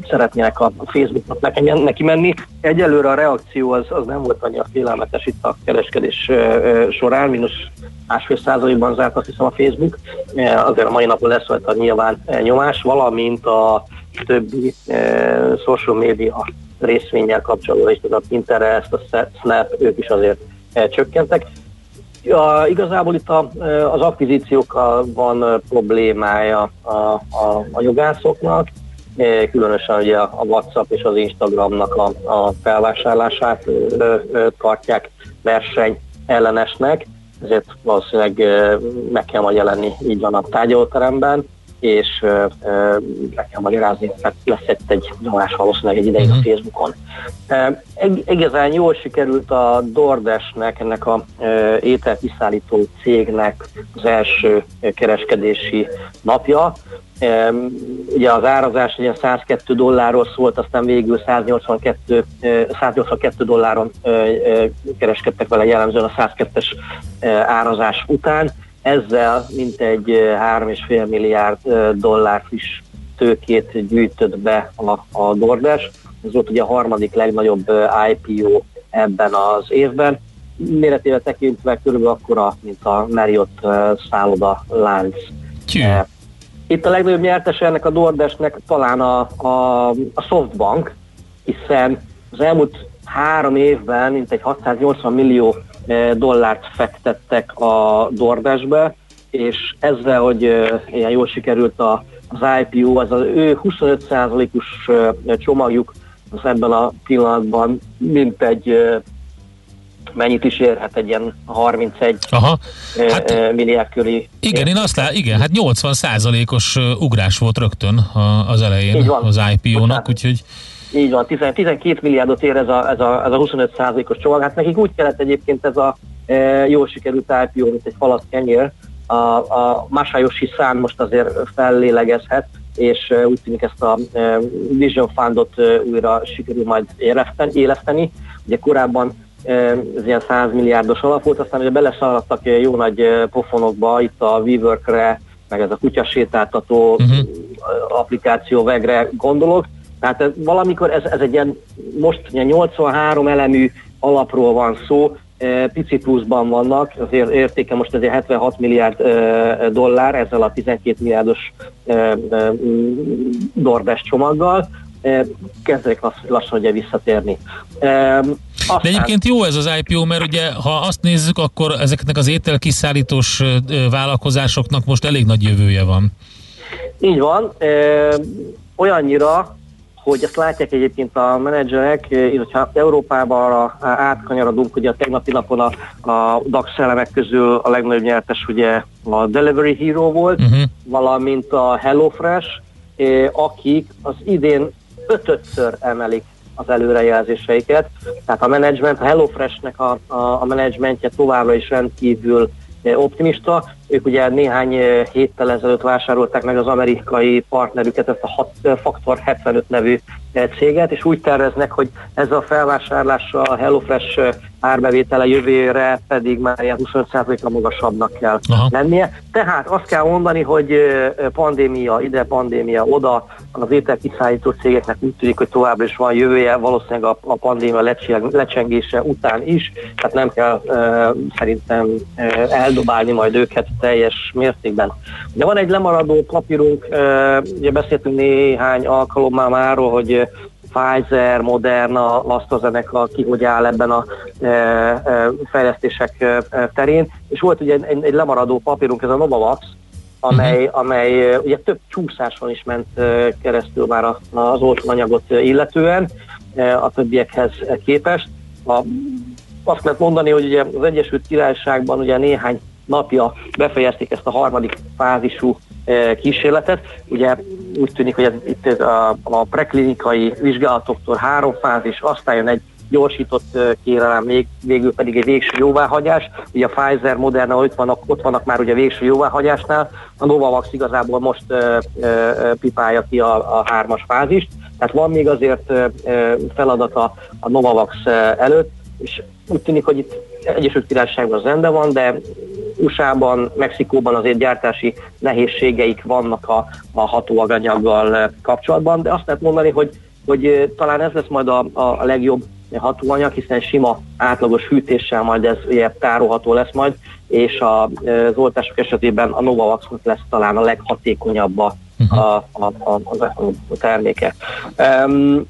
szeretnének a Facebooknak neki, neki menni. Egyelőre a reakció az, az nem volt annyira félelmetes itt a kereskedés során, mínusz másfél százalékban zárt azt hiszem a Facebook, azért a mai napon lesz rajta nyilván nyomás, valamint a többi social media részvényel kapcsolatban is, tehát a Pinterest, a Snap, ők is azért csökkentek. Ja, igazából itt a, az akvizíciókkal van problémája a, a, a jogászoknak, különösen ugye a WhatsApp és az Instagramnak a, a felvásárlását tartják verseny ellenesnek, ezért valószínűleg meg kell majd jelenni így van a tárgyalóteremben. és meg kell magyarázni, mert lesz egy, egy nyomás valószínűleg egy ideig a Facebookon. E, igazán jól sikerült a DoorDash-nek, ennek a e, ételkiszállító cégnek az első kereskedési napja. Ugye az árazás ugye 102 dollárról szólt, aztán végül 182, e, 182 dolláron kereskedtek vele jellemzően a 102-es e, árazás után. Ezzel mintegy 3,5 milliárd dollár friss tőkét gyűjtött be a, a DoorDash. Ez volt ugye a harmadik legnagyobb IPO ebben az évben. Méretével tekintve körülbelül akkora, mint a Marriott szálloda lánc. Eh, Itt a legnagyobb nyertese ennek a DoorDashnek talán a, a, a Softbank, hiszen az elmúlt három évben mintegy 680 millió eh, dollárt fektettek a DoorDashbe, és ezzel, hogy eh, ilyen jól sikerült a, az IPO, az az ő 25%-os eh, csomagjuk az ebben a pillanatban mintegy mennyit is érhet egy ilyen 31 Aha. hát, milliárd köré. Igen, én azt lát, igen, hát 80 százalékos ugrás volt rögtön az elején az IPO-nak, úgyhogy Így van, 10 12 milliárdot ér ez a, ez a, ez a 25 százalékos csomag. Hát nekik úgy kellett egyébként ez a e, jól sikerült IPO, mint egy falat kenyér. A, a Masayoshi szám most azért fellélegezhet, és e, úgy tűnik ezt a e, Vision Fundot e, újra sikerül majd éleszteni. Ugye korábban ez ilyen 100 milliárdos alap volt, aztán ugye beleszaladtak e, jó nagy e, pofonokba, itt a WeWork-re, meg ez a kutyasétáltató uh-huh. applikáció vegre gondolok. Tehát ez, valamikor ez, ez egy ilyen, most ilyen 83 elemű alapról van szó, e, pici pluszban vannak, az ér- értéke most ezért 76 milliárd e, dollár ezzel a 12 milliárdos e, e, mm, DoorDash csomaggal, e, kezdek lass, lassan ugye visszatérni. E, De egyébként jó ez az IPO, mert ugye ha azt nézzük, akkor ezeknek az ételkiszállítós ö, ö, vállalkozásoknak most elég nagy jövője van. Így van, e, olyannyira, hogy ezt látják egyébként a menedzserek, és hogyha Európában arra átkanyarodunk, ugye a tegnapi napon a, a DAX elemek közül a legnagyobb nyertes ugye a Delivery Hero volt, uh-huh. valamint a HelloFresh, akik az idén ötödször emelik az előrejelzéseiket. Tehát a menedzsment, a HelloFreshnek a, a, a menedzsmentje továbbra is rendkívül eh, optimista. Ők ugye néhány eh, héttel ezelőtt vásárolták meg az amerikai partnerüket, ezt a hat, eh, Faktor 75 nevű céget, és úgy terveznek, hogy ezzel a felvásárlással a HelloFresh eh, árbevétele jövőre pedig már ilyen 25%-a magasabbnak kell Aha. lennie. Tehát azt kell mondani, hogy eh, pandémia ide, pandémia oda, az ételkiszállító cégeknek úgy tűnik, hogy továbbra is van jövője, valószínűleg a, a pandémia lecseng- lecsengése után is, tehát nem kell uh, szerintem uh, eldobálni majd őket teljes mértékben. De van egy lemaradó papírunk, uh, ugye beszéltünk néhány alkalommal már arról, hogy Pfizer, Moderna, AstraZeneca ki hogy áll ebben a e, e, fejlesztések e, e, terén, és volt ugye egy, egy lemaradó papírunk, ez a Novavax, amely, amely uh, ugye több csúszáson is ment uh, keresztül már az oltóanyagot illetően uh, a többiekhez képest. A, azt lehet mondani, hogy ugye az Egyesült Királyságban ugye néhány napja befejezték ezt a harmadik fázisú uh, kísérletet. Ugye úgy tűnik, hogy ez, itt ez a, a preklinikai vizsgálatoktól három fázis, aztán jön egy gyorsított ö, kérelem, még, végül pedig egy végső jóváhagyás. Ugye a Pfizer, Moderna ott vannak, ott vannak már ugye végső jóváhagyásnál, a Novavax igazából most ö, ö, ö, pipálja ki a, a hármas fázist, tehát van még azért ö, feladata a Novavax előtt, és úgy tűnik, hogy itt Egyesült Királyságban az rendben van, de USA-ban, Mexikóban azért gyártási nehézségeik vannak a, a hatóanyaggal ö, kapcsolatban, de azt lehet mondani, hogy hogy ö, talán ez lesz majd a, a, legjobb hatóanyag, hiszen sima átlagos hűtéssel majd ez ugye tárolható lesz majd, és a, az oltások esetében a Novavax lesz talán a leghatékonyabb a, a, a, a, a, a terméke. Um,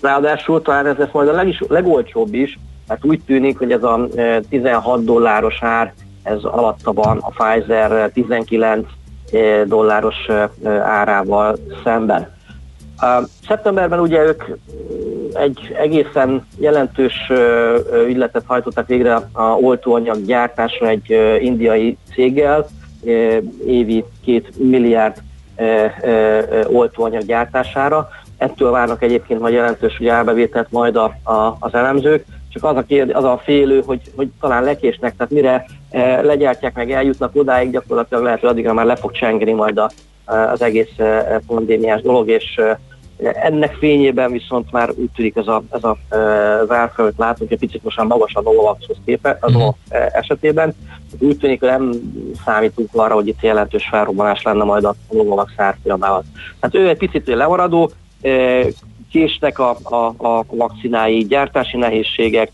ráadásul talán ez lesz majd a legis, legolcsóbb is, mert úgy tűnik, hogy ez a e, 16 dolláros ár, ez alatta van a Pfizer 19 e, dolláros e, árával szemben. Szeptemberben ugye ők egy egészen jelentős ügyletet hajtottak végre a oltóanyag gyártásra egy indiai céggel, évi két milliárd oltóanyag gyártására. Ettől várnak egyébként majd jelentős ugye, elbevételt majd a, a, az elemzők, csak az a, kérd, az a félő, hogy, hogy talán lekésnek, tehát mire legyártják meg, eljutnak odáig, gyakorlatilag lehet, hogy addigra már le fog csengeni majd a, az egész e, pandémiás dolog, és e, ennek fényében viszont már úgy tűnik ez a, ez a várfelőt látunk, egy picit most már magas a Novavaxhoz képe, a Novavax esetében. Úgy tűnik, hogy nem számítunk arra, hogy itt jelentős felrobbanás lenne majd a Novavax árfolyamával. Tehát ő egy picit lemaradó, késnek a, a, a vakcinái, gyártási nehézségek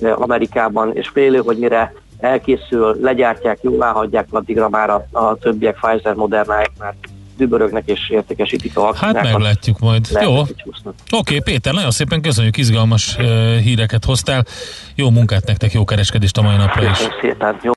Amerikában, és félő, hogy mire elkészül, legyártják, jóvá hagyják, addigra már a, a többiek Pfizer, Modernáik már dübörögnek és értékesítik a vakcinákat. Hát meglátjuk majd. Lehet, Jó. Oké, okay, Péter, nagyon szépen köszönjük, izgalmas uh, híreket hoztál. Jó munkát nektek, jó kereskedést a mai napra is. Köszönöm szépen. Jó.